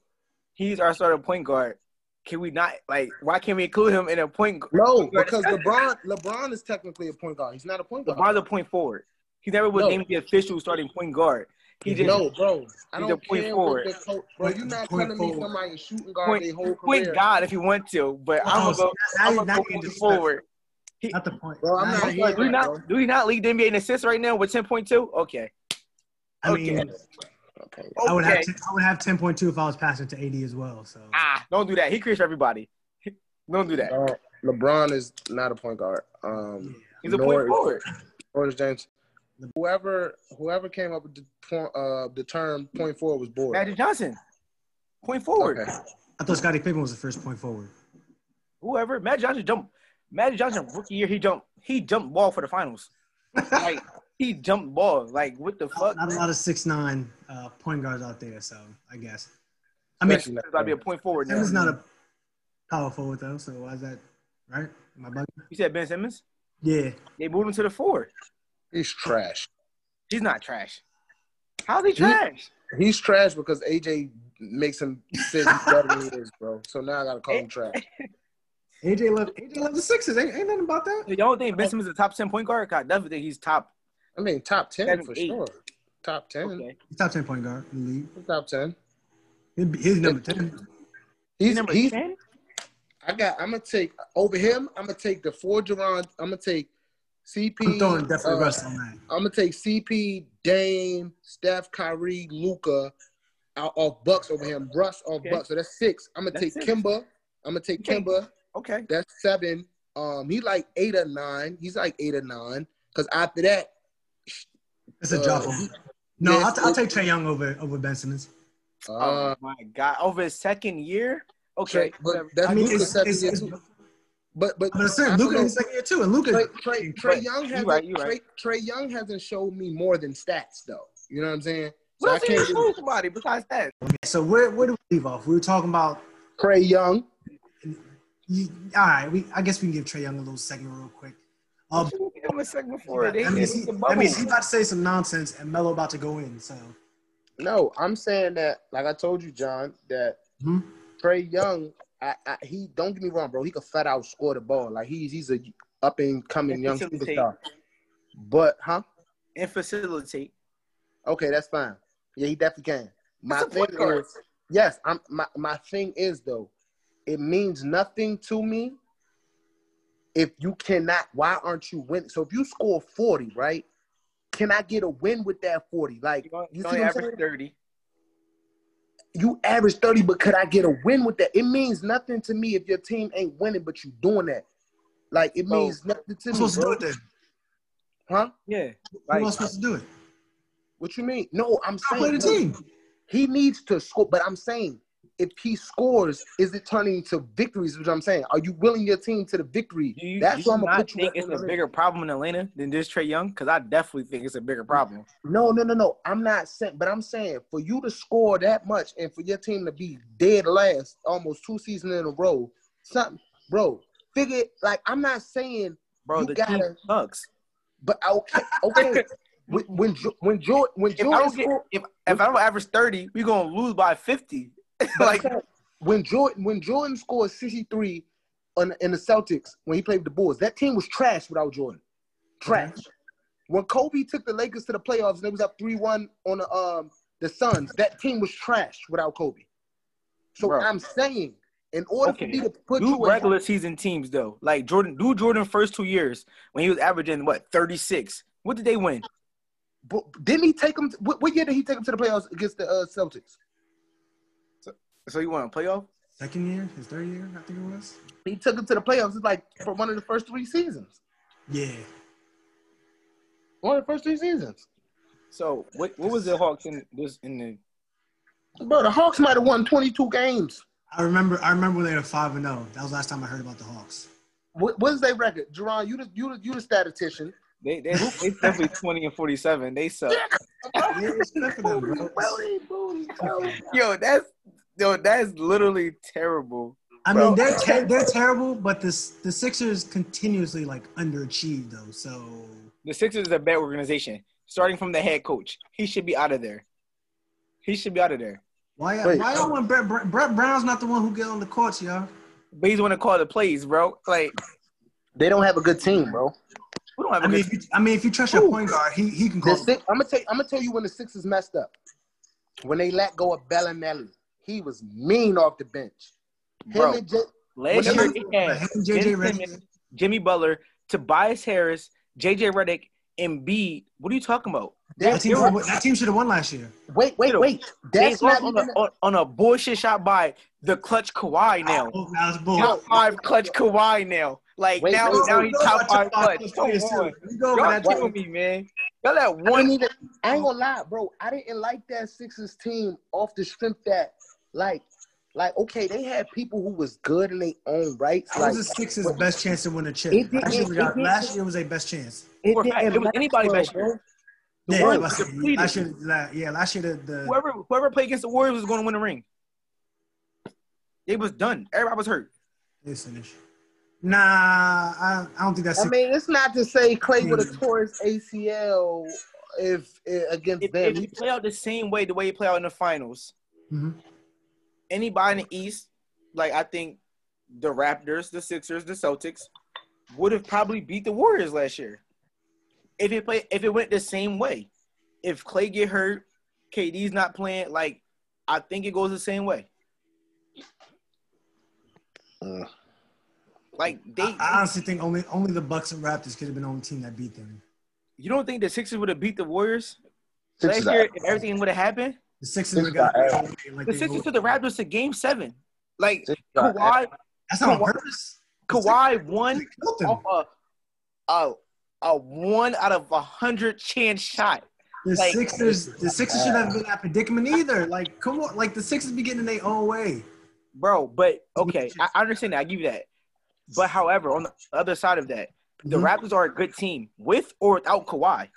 he's our starting point guard, can we not like why can't we include him in a point? gu- No, because? LeBron LeBron is technically a point guard. He's not a point guard. LeBron's a point forward. He never was No. named the official starting point guard. He just no, bro. I he's a don't point care forward. what the coach. Bro, you're not Point telling me somebody is shooting guard point their whole point career. guard if you want to, but I'm Oh, gonna go. now I'm you- gonna go point disrespectful. forward. Not the point. Bro, I'm Nah, not I- here. Do we not do we not lead the NBA in assists right now with ten point two? Okay. I mean, Okay. Okay. I would have Okay. t- I would have ten point two if I was passing to AD as well. So Ah, don't do that. He creates for everybody. Don't do that. Uh, LeBron is not a point guard. Um, He's a point is- forward. nor James. Whoever whoever came up with the point, uh, the term point forward was bored. Magic Johnson. Point forward. Okay. I thought Scottie Pippen was the first point forward. Whoever. Magic Johnson jumped. Magic Johnson rookie year he jumped. He jumped ball for the finals. Like he jumped ball. Like what the fuck? Not a lot of six nine uh, point guards out there, so I guess. I mean, Especially It's about be a point forward now. Simmons not a power forward though, so why is that right? My buddy. You said Ben Simmons? Yeah, They moved him to the forward. He's trash. He's not trash. How's he trash? He's trash because AJ makes him sit better than he is, bro. So now I gotta call him trash. AJ left. AJ left the Sixers. Ain't, ain't nothing about that. You don't think Ben Simmons is a top ten point guard? God, definitely think he's top. I mean, top ten Seven, for eight. sure. Top ten. Okay. He's top ten point guard in the league. Top ten. He'd be- He's number ten. He's number ten. I got. I'm gonna take over him. I'm gonna take the four Durant. I'm gonna take CP. I'm throwing definitely uh, Russ on that. I'm gonna take CP, Dame, Steph, Kyrie, Luka out off Bucks over him. Russ off Okay. Bucks. So that's six. I'm gonna That's take six. Kemba. I'm gonna take Okay. Kemba. Okay. That's seven. Um, he like eight or nine. He's like eight or nine. Cause after that, It's a uh, drop off. No, I'll, t- I'll take Trae Young over over Ben Simmons. uh, oh my god! Over his second year. Okay. But whatever. that's I mean, it's, it's, it's, too. But but I'm gonna say Luka know. in second year too, and Luka. Trae, Trae, Trae Young hasn't right, you Trae. Trae Young hasn't showed me more than stats though. You know what I'm saying? So What else did can't he really- somebody besides that? So where where do we leave off? We were talking about. Trae Young. You, all right, we I guess we can give Trae Young a little second real quick. Um, Give him a second before it. They that means, he, the that means he's about to say some nonsense, and Melo about to go in. So No, I'm saying that, like I told you, John, that Mhm. Trae Young, I, I, he don't get me wrong, bro. He could flat out score the ball. Like he's he's a up and coming young superstar. But huh? and facilitate. Okay, that's fine. Yeah, he definitely can. My thing is, yes, I'm my, my thing is though, it means nothing to me if you cannot, why aren't you winning? So if you score 40, right? Can I get a win with that 40? Like You you see only what I'm average thirty. You average 30, but could I get a win with that? It means nothing to me if your team ain't winning, but you doing that. Like it So- means nothing to who's me, supposed to do bro. it then? Huh? Yeah. Who Like, else supposed to do it? What you mean? No, I'm I play saying the team. he needs to score. But I'm saying if he scores, is it turning into victories? What I'm saying. Are you willing your team to the victory? do you, That's do you I'm gonna put you. think it's a bigger problem in Atlanta than this Trae Young? Because I definitely think it's a bigger problem. No, no, no, no. I'm not saying, but I'm saying for you to score that much and for your team to be dead last almost two seasons in a row, something, bro. Figure like I'm not saying, Bro, You the team gotta- sucks. but okay, okay. when when when Jordan when If I don't get, scored, if, if I don't average thirty, we're gonna lose by fifty. Like like when Jordan when Jordan scored 63 on in the Celtics when he played with the Bulls, that team was trash without Jordan. Trash. When Kobe took the Lakers to the playoffs and they was up 3-1 on the um the Suns, that team was trash without Kobe. So Bro. I'm saying, in order Okay. for me to put do you in, regular season teams though. Like Jordan, do Jordan first two years when he was averaging what thirty six. What did they win? but didn't he take them? What, what year did he take them to the playoffs against the uh, Celtics? So you want a playoff? Second year, his third year, I think it was. He took them to the playoffs. It's like for one of the first three seasons. Yeah. One of the first three seasons. So what what was the Hawks in this in the Bro, the Hawks might have won 22 games. I remember. I remember when they were five and zero. That was the last time I heard about the Hawks. What, what is their record? Jerron, you the, you the, you the statistician. they they they definitely twenty and forty seven. They suck. Yeah, respect for them, bro. Yo, that's yo, that's literally terrible. I Bro. mean, they're ter- they're terrible, but the the Sixers continuously like underachieve though. So The Sixers is a bad organization. Starting from the head coach, he should be out of there. He should be out of there. Why? Wait, why um, when Brett, Brett, Brett Brown's not the one who get on the courts, y'all? But he's the one to call the plays, bro. Like They don't have a good team, bro. we don't have a I mean, good if you, I mean, if you trust your point guard, he he can The call. six, I'm gonna tell you, I'm gonna tell you when the Sixers messed up. When they let go of Belinelli, he was mean off the bench. Him Bro. and J- last year. they- had JJ Simmons, Jimmy Butler, Tobias Harris, JJ Redick, Embiid. What are you talking about? That that, team, should have- that team should have won last year. wait, wait, wait. That's not on a, even. on, on a bullshit shot by the clutch Kawhi now. Oh, that was bull. Top five clutch Kawhi now. Like Wait, now, wait, now he's top five clutch. Come players, on, You go over y'all that killing me, man. Y'all that I one. even. I ain't gonna lie, bro. I didn't like that Sixers team off the strength that, like, like okay, they had people who was good in their own rights. That Like, was the Sixers' best chance to win a chip. It didn't- Last year, got- it didn't- last year was a best chance. it For a it was last anybody's best year. The Yeah, Warriors last, last year, la- yeah, last year the, the Whoever whoever played against the Warriors was going to win the ring. They was done. Everybody was hurt. They finish. Nah, I, I don't think that's. I mean, it's not to say Clay would have tore his ACL if, if against If, them. if you play out the same way, the way you play out in the finals, Mhm. Anybody in the East, like I think the Raptors, the Sixers, the Celtics, would have probably beat the Warriors last year. If it play, if it went the same way, if Clay get hurt, KD's not playing, like I think it goes the same way. Mm. Like they, I, I honestly think only only the Bucks and Raptors could have been the only team that beat them. you don't think the Sixers would have beat the Warriors Sixers last year if everything would have happened? The Sixers Sixers got got like The Sixers were- took the Raptors to Game Seven. Like Sixers Kawhi, That's not on Kawhi- purpose. Kawhi won They killed them. off a, a a one out of a hundred chance shot. The like- Sixers, the Sixers should have been in that predicament either. Like, come on, like the Sixers be getting in their own way. bro. But okay, I, I understand that. I give you that. But however, on the other side of that, the Mhm. Raptors are a good team with or without Kawhi.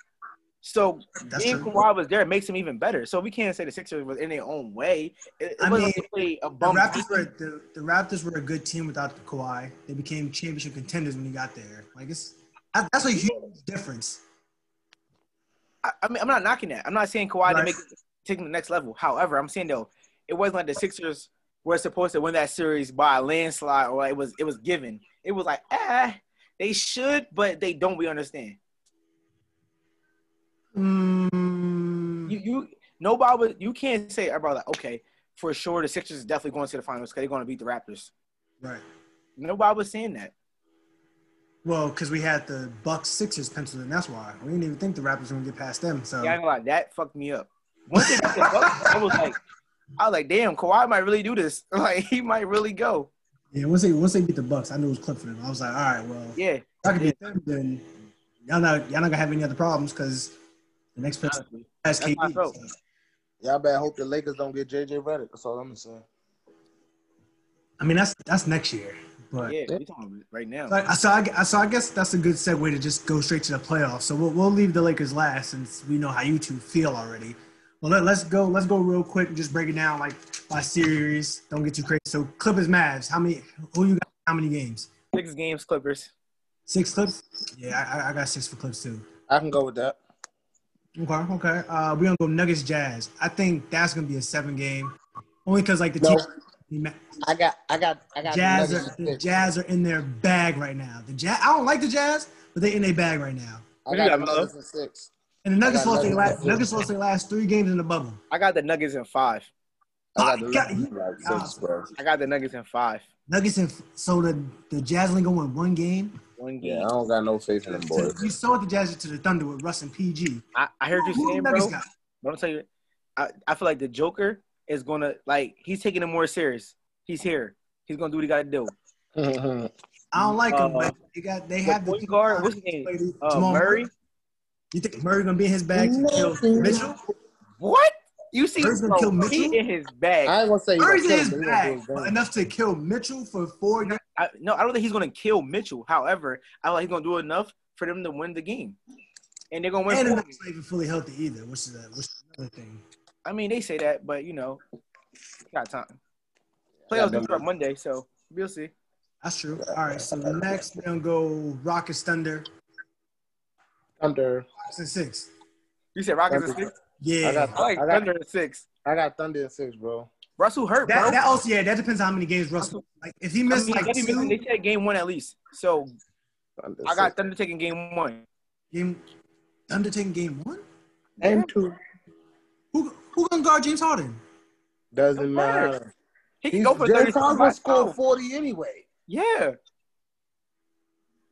So That's being true. Kawhi was there makes them even better. So we can't say the Sixers was in their own way. It, it I wasn't mean, like they played a The. Raptors were the, the Raptors were a good team without the Kawhi. They became championship contenders when he got there. Like it's that's a huge difference. I, I mean, I'm not knocking that. I'm not saying Kawhi Right. didn't make take to the next level. However, I'm saying though, it wasn't like the Sixers were supposed to win that series by a landslide or it was it was given. It was like, ah, they should, but they don't. We understand. Mm, You you nobody was, you can't say everybody like okay for sure the Sixers is definitely going to the finals because they're going to beat the Raptors. right. Nobody was saying that. Well, because we had the Bucks Sixers penciled in. That's why we didn't even think the Raptors were gonna get past them. So Yeah, I ain't lie, that fucked me up. Once they beat the Bucks, I was like, I was like, damn, Kawhi might really do this. Like he might really go. yeah, once they once they beat the Bucks, I knew it was clip for them. I was like, all right, well, if Yeah, I could beat them, then y'all not y'all not gonna have any other problems because the next person honestly. has That's how I KD. So, Y'all better hope the Lakers don't get JJ Redick. That's all I'm gonna say. I mean, that's that's next year, but. Yeah, we talking about right now. So I, so, I, so I guess that's a good segue to just go straight to the playoffs. So we'll, we'll leave the Lakers last since we know how you two feel already. Well, let, let's go. Let's go real quick and just break it down like by series. Don't get too crazy. So Clippers, Mavs. How many? Who you got? How many games? Six games, Clippers. Six Clips. Yeah, I, I- I got six for Clips too. I can go with that. Okay, okay. Uh, we're gonna go Nuggets, Jazz. I think that's gonna be a seven game, only because like the No. team. I got, I got, I got. Jazz the are, the. Jazz are in their bag right now. The Jazz, I don't like the Jazz, but they in their bag right now. I got got? Nuggets in six. And the Nuggets lost their Nuggets. last Nuggets lost their last three games in the bubble. I got the Nuggets in five. I got the Oh, Nuggets in like God. six. I got the Nuggets in five. Nuggets and so the the Jazz only going win one game. One game. Yeah, I don't got no faith in them So boys. you sold the Jazz to the Thunder with Russ and PG. I, I heard you Who saying, bro. got? But I'm telling you, I, I feel like the Joker is gonna like he's taking it more serious. He's here. He's gonna do what he gotta do. I don't like them, Uh, but they got they have the point guard, what's his name? Uh, Jamal Murray. You think Murray gonna be in his bag to kill Mitchell? What? You see, Murray's gonna bro, kill Mitchell? in his bag. I ain't gonna say he's Murray's in his kill him, but he gonna do bag, his but thing. enough to kill Mitchell for four games. I, no, I don't think he's gonna kill Mitchell. However, I feel like he's gonna do enough for them to win the game, and they're gonna win. And they're not even fully healthy either, which is a, which is another thing. I mean, they say that, but you know, got time. I Playoffs got do start Monday, so we'll see. That's true. All right, so next we're gonna go Rockets Thunder. Thunder. It's in six. You said Rockets and six. Yeah. I got- I like I got- Thunder and six. I got Thunder and six, bro. Russell hurt, bro. that, that also yeah. That depends on how many games Russell. Like if he I missed mean, like they, didn't they take game one at least. So Thunder I got six. Thunder taking game one. game, undertaking game one. and two. Who who gonna guard James Harden? Doesn't Don't matter. matter. He can He's, go for James 30. Harden gonna score forty anyway. Yeah.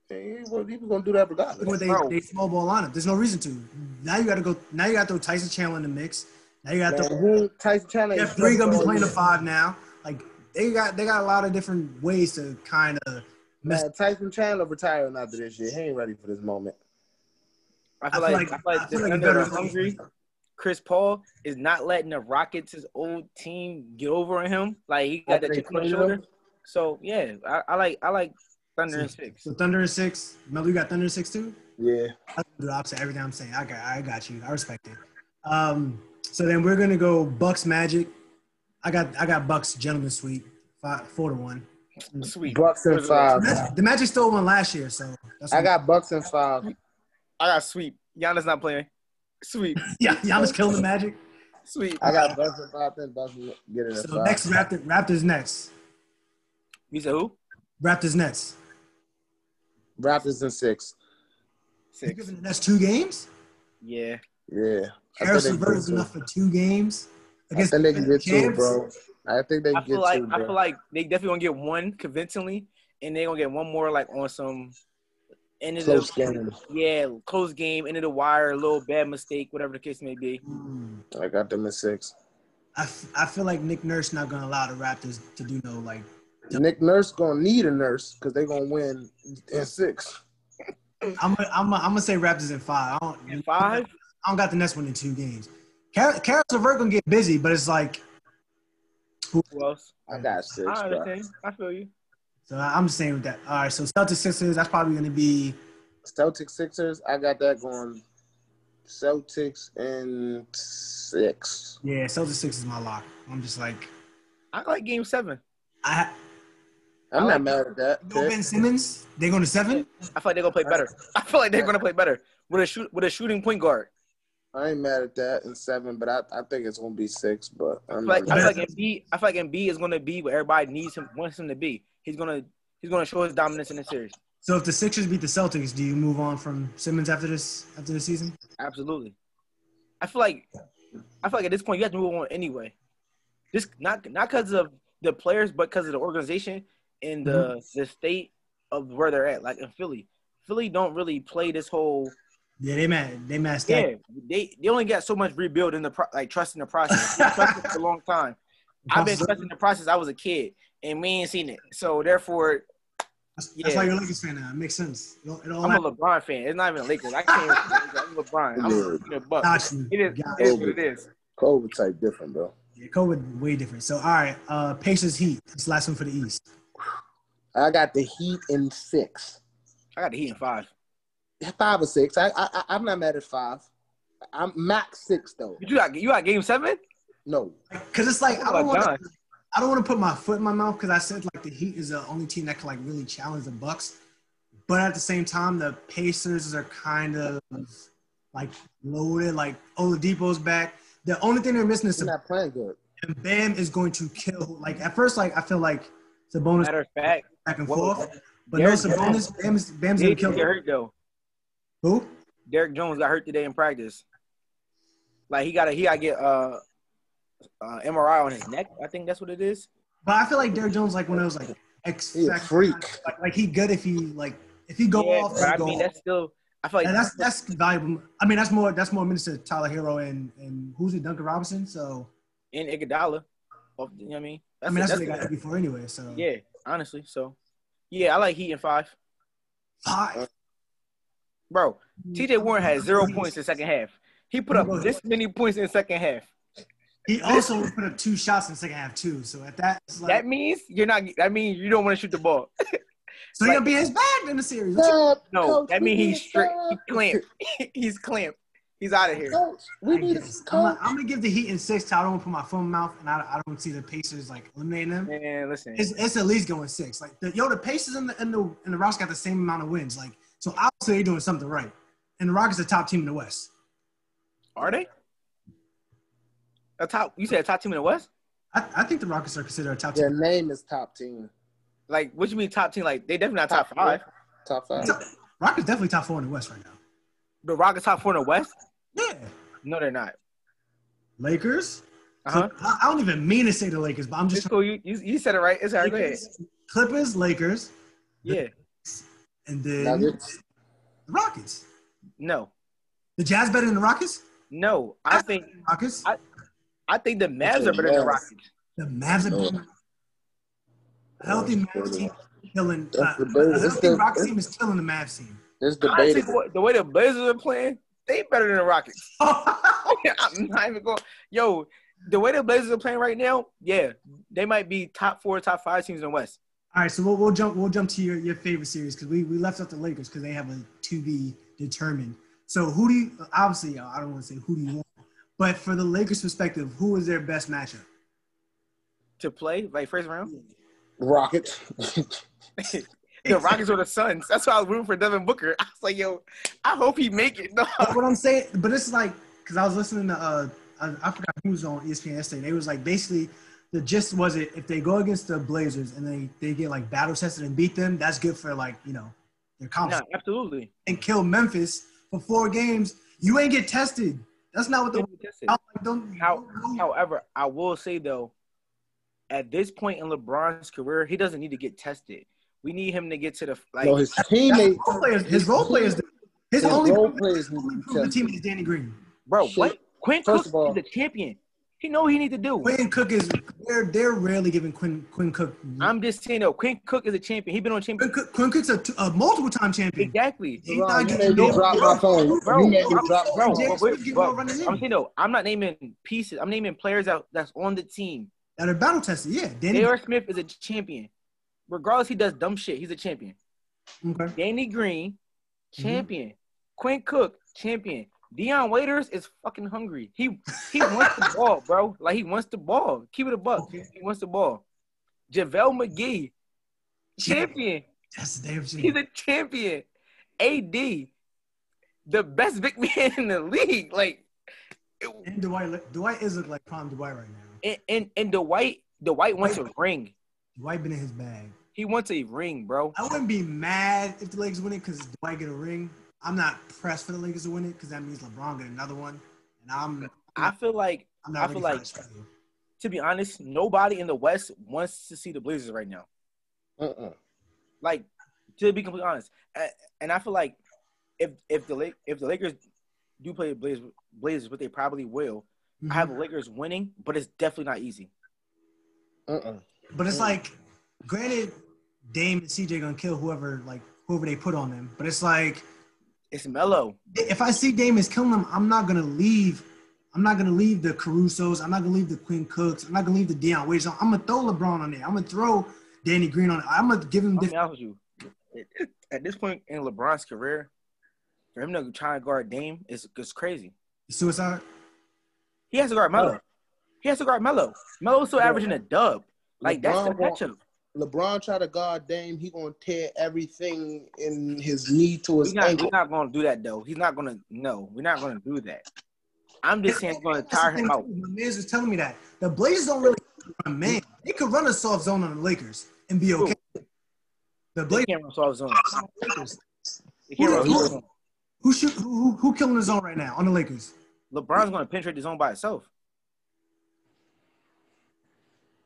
He, well, he was gonna do that Or regardless. they Bro. they small ball lineup. There's no reason to. Now you got to go. Now you got to throw Tyson Chandler in the mix. Now you got. Man, who Tyson Chandler? Is three gonna be playing the five now. Like they got they got a lot of different ways to kind of mess. Man, Tyson Chandler retiring after this year. He ain't ready for this moment. I feel, I feel like, like- I feel like, I feel like Thunder better hungry. Chris Paul is not letting the Rockets, his old team, get over on him. Like he got that chip on the shoulder. So yeah, I, I like I like Thunder and six. So Thunder and six. Melo, you got Thunder and six too. Yeah. I do the opposite everything I'm saying. I got I got you. I respect it. Um, so then we're gonna go Bucks Magic. I got I got Bucks Gentleman Sweep five four to one. Sweet. Bucks and five. Magic- The Magic stole one last year, so that's I got Bucks and five. I got sweep. Giannis not playing. Sweep. yeah. Giannis killing the Magic. Sweet. I got Bucks and five. Then Bucks will get it So five. next Raptor, Raptors next. You said who? Raptors next. Raptors and six. Six. You Six. giving the next two games? Yeah. Yeah. I Harrison think they Burton get is two. enough for two games I against think they can the get two, bro. I think they I feel get like two, I feel like they definitely gonna get one convincingly, and they gonna get one more like on some end of Close the game. yeah close game, end of the wire, a little bad mistake, whatever the case may be. Hmm. I got them at six. I, f- I feel like Nick Nurse not gonna allow the Raptors to do no like. Nick Nurse gonna need a nurse because they gonna win in six. I'm gonna, I'm gonna, I'm gonna say Raptors in five. I don't, And five, I don't got the next one in two games. Car- Caris LeVert gonna get busy, but it's like who else? I got six. I bro. I feel you. so. I'm just saying with that. All right, so Celtics Sixers. That's probably gonna be Celtics Sixers. I got that going. Celtics and six. yeah. Celtics Six is my lock. I'm just like I like Game Seven. I I'm I like not mad at that. go pick. Ben Simmons. They going to seven. I feel like they're gonna play better. I feel like they're gonna play better with a shoot with a shooting point guard. I ain't mad at that in seven, but I, I think it's gonna be six. But I I'm feel like I mad. feel like Embiid, I feel like Embiid is gonna be what everybody needs him wants him to be. He's gonna he's gonna show his dominance in the series. So if the Sixers beat the Celtics, do you move on from Simmons after this after the season? Absolutely. I feel like I feel like at this point you have to move on anyway. Just not not because of the players, but because of the organization and the mm-hmm. the state of where they're at. Like in Philly, Philly don't really play this whole. Yeah, they mad. They mad. Yeah, they they only got so much rebuild in the pro, like trusting the process. They it for a long time. I've been trusting the process. I was a kid, and we ain't seen it. So therefore, That's, that's Yeah. why you're a Lakers fan now. It makes sense. It all, it all I'm a LeBron fan. It's not even Lakers. I can't. I'm LeBron. I'm a Buck. got you. It is. Got It is what it is. COVID type different, bro. Yeah, COVID way different. So all right, uh Pacers Heat. This last one for the East. I got the Heat in six. I got the Heat in five. Five or six. I, I I- I'm not mad at five. I'm max six though. But you got you got game seven? No, Cause it's like oh I don't want to. I don't want to put my foot in my mouth because I said like the Heat is the only team that can like really challenge the Bucks, but at the same time the Pacers are kind of like loaded. Like Oladipo's back. The only thing they're missing is he's Sab- not playing good. and Bam is going to kill. Like at first, like I feel like Sabonis Matter of fact, back and forth, but no Derrick Sabonis. Bam's Bam's gonna got kill. hurt though. Who? Derrick Jones got hurt today in practice. Like he got a he got to get uh, uh MRI on his neck. I think that's what it is. But I feel like Derrick Jones like one of those like X He a factor- freak. Like, like he good if he like if he go yeah, off. but he I go mean off. that's still. I feel like And that's that's valuable. I mean, that's more that's more minutes to Tyler Herro and and who's it, Duncan Robinson. So in Iguodala. You know what I mean? I mean, that's, what they got before anyway. So yeah, honestly. So yeah, I like Heat in five. five. Bro, TJ mm-hmm. Warren had zero points in second half. He put up this many points in second half. He also put up two shots in the second half too. So at that, like, That means you're not. That means you don't want to shoot the ball. so he gonna be his bag in the series. What No, Coach, that means he's straight. a He's clamped. he's clamped. He's out of here. Coach, we need a I'm, coach. gonna, I'm gonna give the Heat in six. Till I don't want to put my foot in my mouth, and I, I don't see the Pacers like eliminating them. Man, listen. It's, it's at least going six. Like the yo, the Pacers and the and the and the Rockets got the same amount of wins. Like so, obviously they're doing something right. and the Rockets are the top team in the West. Are they? A top? You said a top team in the West? I, I think the Rockets are considered a top Their team. Their name is top team. Like, what do you mean top team? Like, they definitely not top, Top five. Top five. Top- Rockets definitely top four in the West right now. The Rockets top four in the West? Yeah. No, they're not. Lakers. Uh huh. I, I don't even mean to say the Lakers, but I'm It's just cool. You, you you said it right. It's all right. Go. Clippers, Lakers, Yeah. And then Nuggets. the Rockets. No. The Jazz better than the Rockets? No. I think Rockets. I- I think the Mavs are better than the Rockets. The Mavs are better. A healthy Mavs team killing. Uh, the a best- healthy Rockets team is killing the Mavs team. It's Honestly, the debatable. the way the Blazers are playing, they better than the Rockets. I'm not even going. Yo, the way the Blazers are playing right now, yeah, they might be top four, top five teams in the West. All right, so we'll, we'll jump we'll jump to your, your favorite series because we, we left out the Lakers because they have a to be determined. So who do you obviously I don't want to say who do you want, but for the Lakers perspective, who is their best matchup? To play like first round, Rockets. the Rockets or the Suns. That's why I was rooting for Devin Booker. I was like, yo, I hope he make it. No. But what I'm saying, but it's like because I was listening to uh I, I forgot who was on ESPN yesterday. They was like basically the gist was it if they go against the Blazers and they they get like battle tested and beat them, that's good for like you know their No, confidence absolutely. and kill Memphis for four games. You ain't get tested. That's not what the like, don't, How, don't- however, I will say though, at this point in LeBron's career, he doesn't need to get tested. We need him to get to the like. no, his That's teammates. role players, his role players, his, His only role players need to only be team is Danny Green. bro, shit. what? Quinn First Cook of all- is the champion. He know what he need to do. Quinn Cook is they're they're rarely giving Quinn Quinn Cook. I'm just saying though, Quinn Cook is a champion. He's been on champion. Quinn, Cook, Quinn Cook's a, t- a multiple time champion. Exactly. He's not getting no- drop my phone. Bro, You bro, drop bro, my James phone. but wait, Smith getting but more running in. I'm saying though, I'm not naming pieces. I'm naming players that, that's on the team. that are battle tested. Yeah, Danny. J.R. Smith is a champion. Regardless, he does dumb shit. He's a champion. Okay. Danny Green, Mm-hmm. champion. Quinn Cook, champion. Dion Waiters is fucking hungry. He he wants the ball, bro. Like he wants the ball. Keep it a buck. Okay. He wants the ball. JaVale McGee, champion. That's the damn shit. He's a champion. AD, the best big man in the league. Like, and Dwight, Dwight is look like prime Dwight right now. and and, and Dwight, Dwight wants a ring. Dwight been in his bag. He wants a ring, bro. I wouldn't be mad if the Lakers win it because Dwight get a ring. I'm not pressed for the Lakers to win it because that means LeBron get another one, and I'm I feel like, I'm I feel like- for that struggle. to be honest, nobody in the West wants to see the Blazers right now. Uh-uh. Like, to be completely honest, and I feel like if if the Lake if the Lakers do play the Blazers, Blazers, but they probably will, I have the mm-hmm. Lakers winning, but it's definitely not easy. Uh-uh. But it's like, granted, Dame and CJ gonna kill whoever like whoever they put on them. But it's like It's mellow. if I see Dame is killing them, I'm not gonna leave. I'm not gonna leave the Carusos. I'm not gonna leave the Quinn Cooks. I'm not gonna leave the Dion Waiters. I'm gonna throw LeBron on there. I'm gonna throw Danny Green on it. I'm gonna give him different. with you. At this point in LeBron's career, for him to try and guard Dame is is crazy. suicide. He has to guard Melo. He has to guard Melo. Melo's still averaging a dub. Like that's the matchup. LeBron try to guard Dame, he gonna tear everything in his knee to his We're not, ankle. we're not going to do that though. He's not going to. No, we're not going to do that. I'm just saying, going to That's tire him out. too. My man's was telling me that the Blazers don't really run man. They could run a soft zone on the Lakers and be okay. The They Blazers. can't run soft zone. Lakers. They can't run Who- soft zone. Who shoot? Who, who, who killing the zone right now on the Lakers? LeBron's going to penetrate the zone by itself.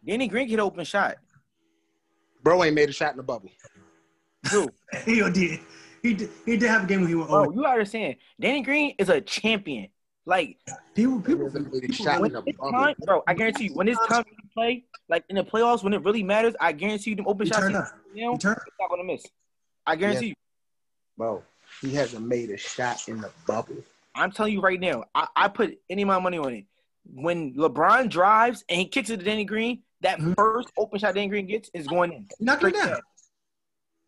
Danny Green can open shot. Bro ain't made a shot in the bubble. Dude, He did. He did. He did have a game when he went. bro, Oh, you understand? Danny Green is a champion. Like people, people, He hasn't made a people shot in the bubble. time, bro, I guarantee you, when it's time to play, like in the playoffs, when it really matters, I guarantee you, them open he shots, turn up. you know, turn. he's not going to miss. I guarantee you. Bro, he hasn't made a shot in the bubble. I'm telling you right now, I, I put any of my money on it. When LeBron drives and he kicks it to Danny Green, that Mhm. first open shot Danny Green gets is going in. You're not gonna down.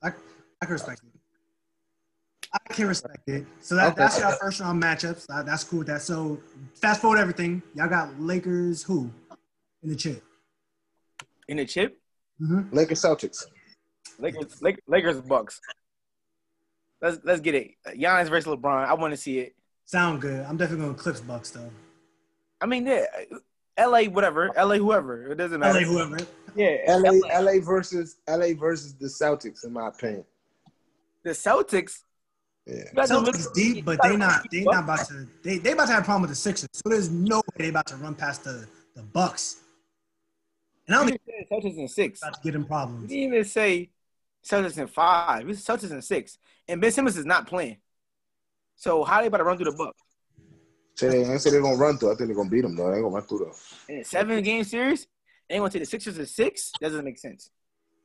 I, I can respect it. I can respect it. So that, Okay. that's our first round matchups. Uh, that's cool with that. So fast forward everything. Y'all got Lakers who in the chip. In the chip, Mm-hmm. Lakers Celtics. Lakers, Lakers, Lakers Bucks. Let's let's get it. Giannis versus LeBron. I want to see it. Sound good. I'm definitely going Clips Bucks though. I mean, yeah, LA, whatever, LA, whoever. It doesn't matter. LA whoever. Yeah, LA, LA. LA versus LA versus the Celtics, in my opinion. The Celtics. Yeah. you guys are Celtics looking- deep, but they not they not about to they they about to have a problem with the Sixers. So there's no way they about to run past the the Bucks. And I don't You think said Celtics in six. they're about to get them You problems. didn't even say Celtics in five. It's Celtics in six. And Ben Simmons is not playing. So how they about to run through the Bucks? Say they, I say they're gonna run through. I think they're gonna beat them though. They ain't gonna run through though. In a seven game series, they ain't gonna take the Sixers to six? That doesn't make sense.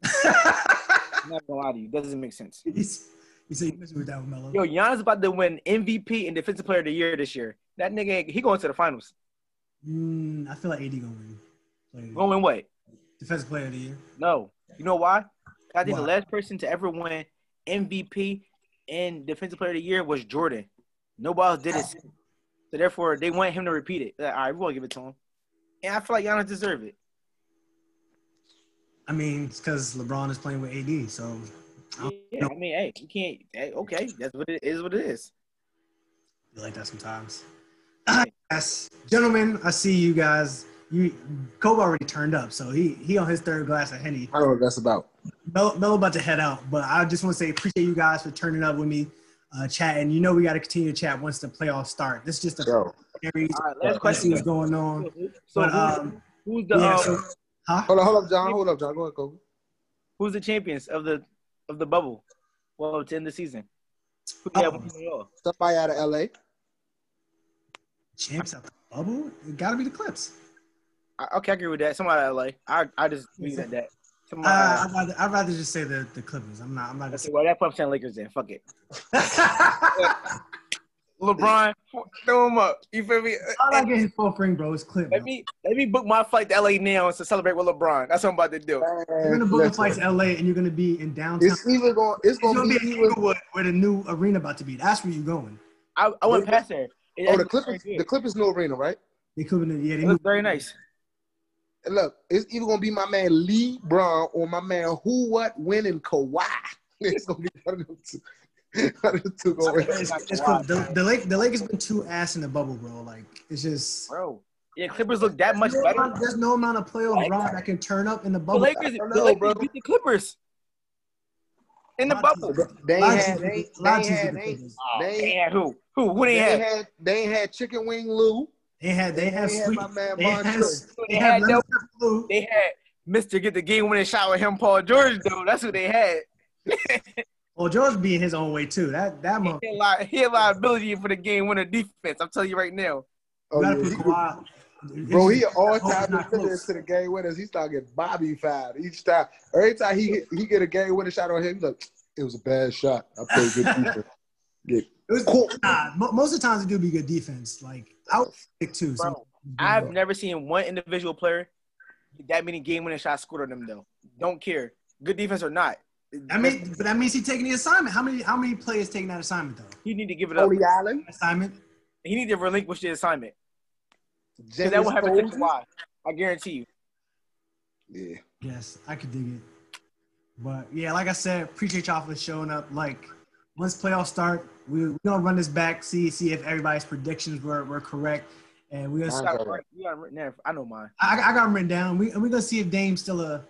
I'm not gonna lie to you. Doesn't make sense. He's- you say you with that one, Melo. Yo, Giannis about to win MVP and Defensive Player of the Year this year. That nigga, he going to the finals. Mm, I feel like AD gonna win. Like, Going to win what? defensive player of the year. No. You know why? I think the last person to ever win MVP and Defensive Player of the Year was Jordan. Nobody else did it. Since. So therefore, they want him to repeat it. Like, all right, we're gonna give it to him. And I feel like Giannis deserve it. I mean, it's because LeBron is playing with AD, so Yeah, I mean, hey, you can't. Hey, okay, that's what it is. What it is. you like that sometimes. yes, gentlemen, I see you guys. You Kobe already turned up, so he he on his third glass of henny. I don't know what that's about. Melo, Melo about to head out, but I just want to say appreciate you guys for turning up with me, uh, chatting. You know we got to continue to chat once the playoffs start. This is just a So series. All right, last question. what's going on. So, But who- um, who's the yeah, um, so, huh? hold on, hold up, John. Hold up, John. Go ahead, Kobe. who's the champions of the of the bubble? Well, to end the season. Who Oh. yeah, won it? Somebody out of LA. Champs out the bubble. It got to be the Clips. I, okay, I agree with that. Somebody out of LA. I I just leave it at that. Uh, I'd, rather, I'd rather just say the, the Clippers. I'm not. I'm not gonna say. well, that point I'm saying Lakers then. Fuck it. LeBron, throw him up. You feel me? I'm not getting his fourth ring, bro. It's Clip. Let bro. me let me book my flight to LA now to celebrate with LeBron. That's what I'm about to do. You're gonna book a flight to LA, and you're gonna be in downtown. It's either going. It's It's gonna gonna be be in. Inglewood, where the new arena about to be. That's where you're going. I, I went past there. It Oh, the Clippers. was very The. Clippers new arena, right? They could be. Yeah, they It was moved. very nice. And look, it's either gonna be my man Lee Brown or my man Who What winning Kawhi. It's gonna be one of them two. One of the two gonna. It's, it's cool. The, the Lake, the Lakers been too ass in the bubble, bro. Like it's just. Bro. Yeah, Clippers look that much There's better. amount- There's no amount of playoff run that can turn up in the The bubble. Lakers, don't the Lakers bro. beat the Clippers in the bubble. They ain't had. They, they lot of ain't teams had. They, Oh, They- they had who? Who? Who they they had? had. They had chicken wing Lou. They had. They have They had my man They Von had. They They had had no- blue. They had Mister get the game winning shot with him, Paul George. Though that's who they had. Well, George being his own way too. That that month. He had, li- he had liability for the game winning defense. I'm telling you right now. Oh, You yeah, he- Kawhi. Bro, he an It's- all time not to the game winners. He started getting Bobby fouled each time. Every time he hit, he get a game winning shot on him, he's like, it was a bad shot. I played good defense. Get It was, cool. nah, most of the times it do be good defense. Like I would pick two. So Bro, I've never seen one individual player that many game winning shots scored on them though. Don't care, good defense or not. I mean, but that means he taking the assignment. How many how many players taking that assignment though? he need to give it up. Cody Allen, Assignment. He need to relinquish the assignment. 'Cause James that will happen to Posey. Kawhi. I guarantee you. Yeah. Yes, I could dig it. But yeah, like I said, appreciate y'all for showing up. Like once playoffs start, we we gonna run this back, see see if everybody's predictions were, were correct, and we're gonna. I Start, right. You got written there. I know mine. I, I got them written down. We and we gonna see if Dame's still a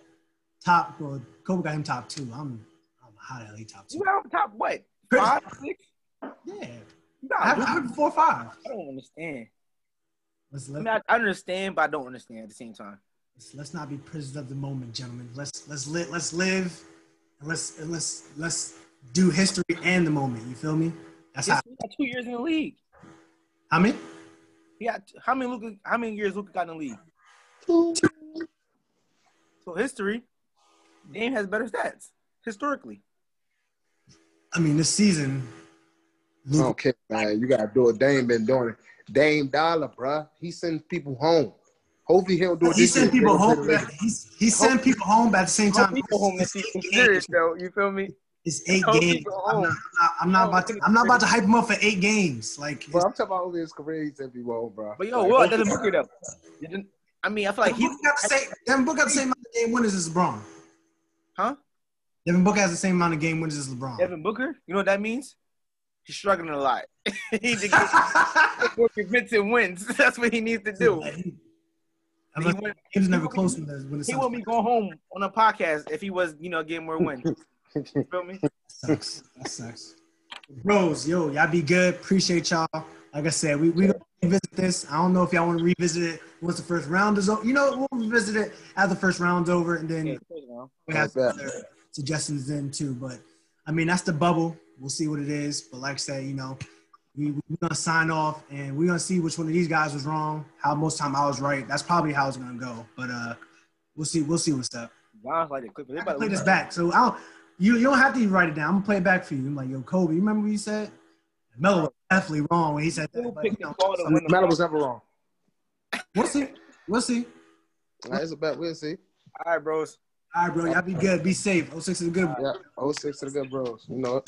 top. Well, Kobe got him top two. I'm I don't know how the hell he top two. You got on top what? Five, six? Yeah, You I got have, I have four five. I don't understand. Let's I mean, I, I understand, but I don't understand at the same time. let's let's not be prisoners of the moment, gentlemen. Let's let's live let's live and let's and let's let's do history and the moment. You feel me? That's how. Yes, got two years in the league. How many? He got how many Luka? How many years Luka got in the league? Two. So history, Dame has better stats historically. I mean, this season. Luka, Okay, man. You gotta do it. Dame been doing it. Dame Dollar, bruh. He sends people home. Hopefully he don't do it. he this sent people home. play the But Lakers. he's he sent people home, but at the same time, people home this season serious games. though. You feel me? It's eight Hold games. I'm not, I'm not, I'm not about to. I'm not about to hype him up for eight games. Like Bro, I'm talking about over his career. He sent people home, bro. But yo, Like, what doesn't Booker though? Didn't- I mean, I feel like Devin he. Booker got the same. Devin Booker got the same amount of game winners as LeBron. Huh? Devin Booker has the same amount of game wins as LeBron. Devin Booker, you know what that means? He's struggling a lot. he needs to get more convincing wins. That's what he needs to do. He, He, he, was never close when the when he Suns won't be going home on a podcast if he was, you know, getting more wins. You feel me? sucks. That sucks. Bros, yo, y'all be good. Appreciate y'all. Like I said, we we don't revisit this. I don't know if y'all want to revisit it once the first round is over. You know, we'll revisit it as the first round's over, and then Yeah, we have Like other suggestions then too. But I mean, that's the bubble. We'll see what it is. But like I said, you know, we, we're gonna sign off and we're gonna see which one of these guys was wrong. How most time I was right. That's probably how it's gonna go. But uh, we'll see. We'll see what's up. Giannis like the Clippers. I about can play this back. So I don't. You you don't have to even write it down. I'm gonna play it back for you. I'm like, yo, Kobe. You remember what you said? Melo was definitely wrong when he said that. Who But, you know, ball to win the Melo was never wrong. we'll see. We'll see. Nah, it's a bet. We'll see. All right, bros. All right, bro. Y'all be good. Be safe. 06 is a good. Yeah, 06 to the good bros. You know it.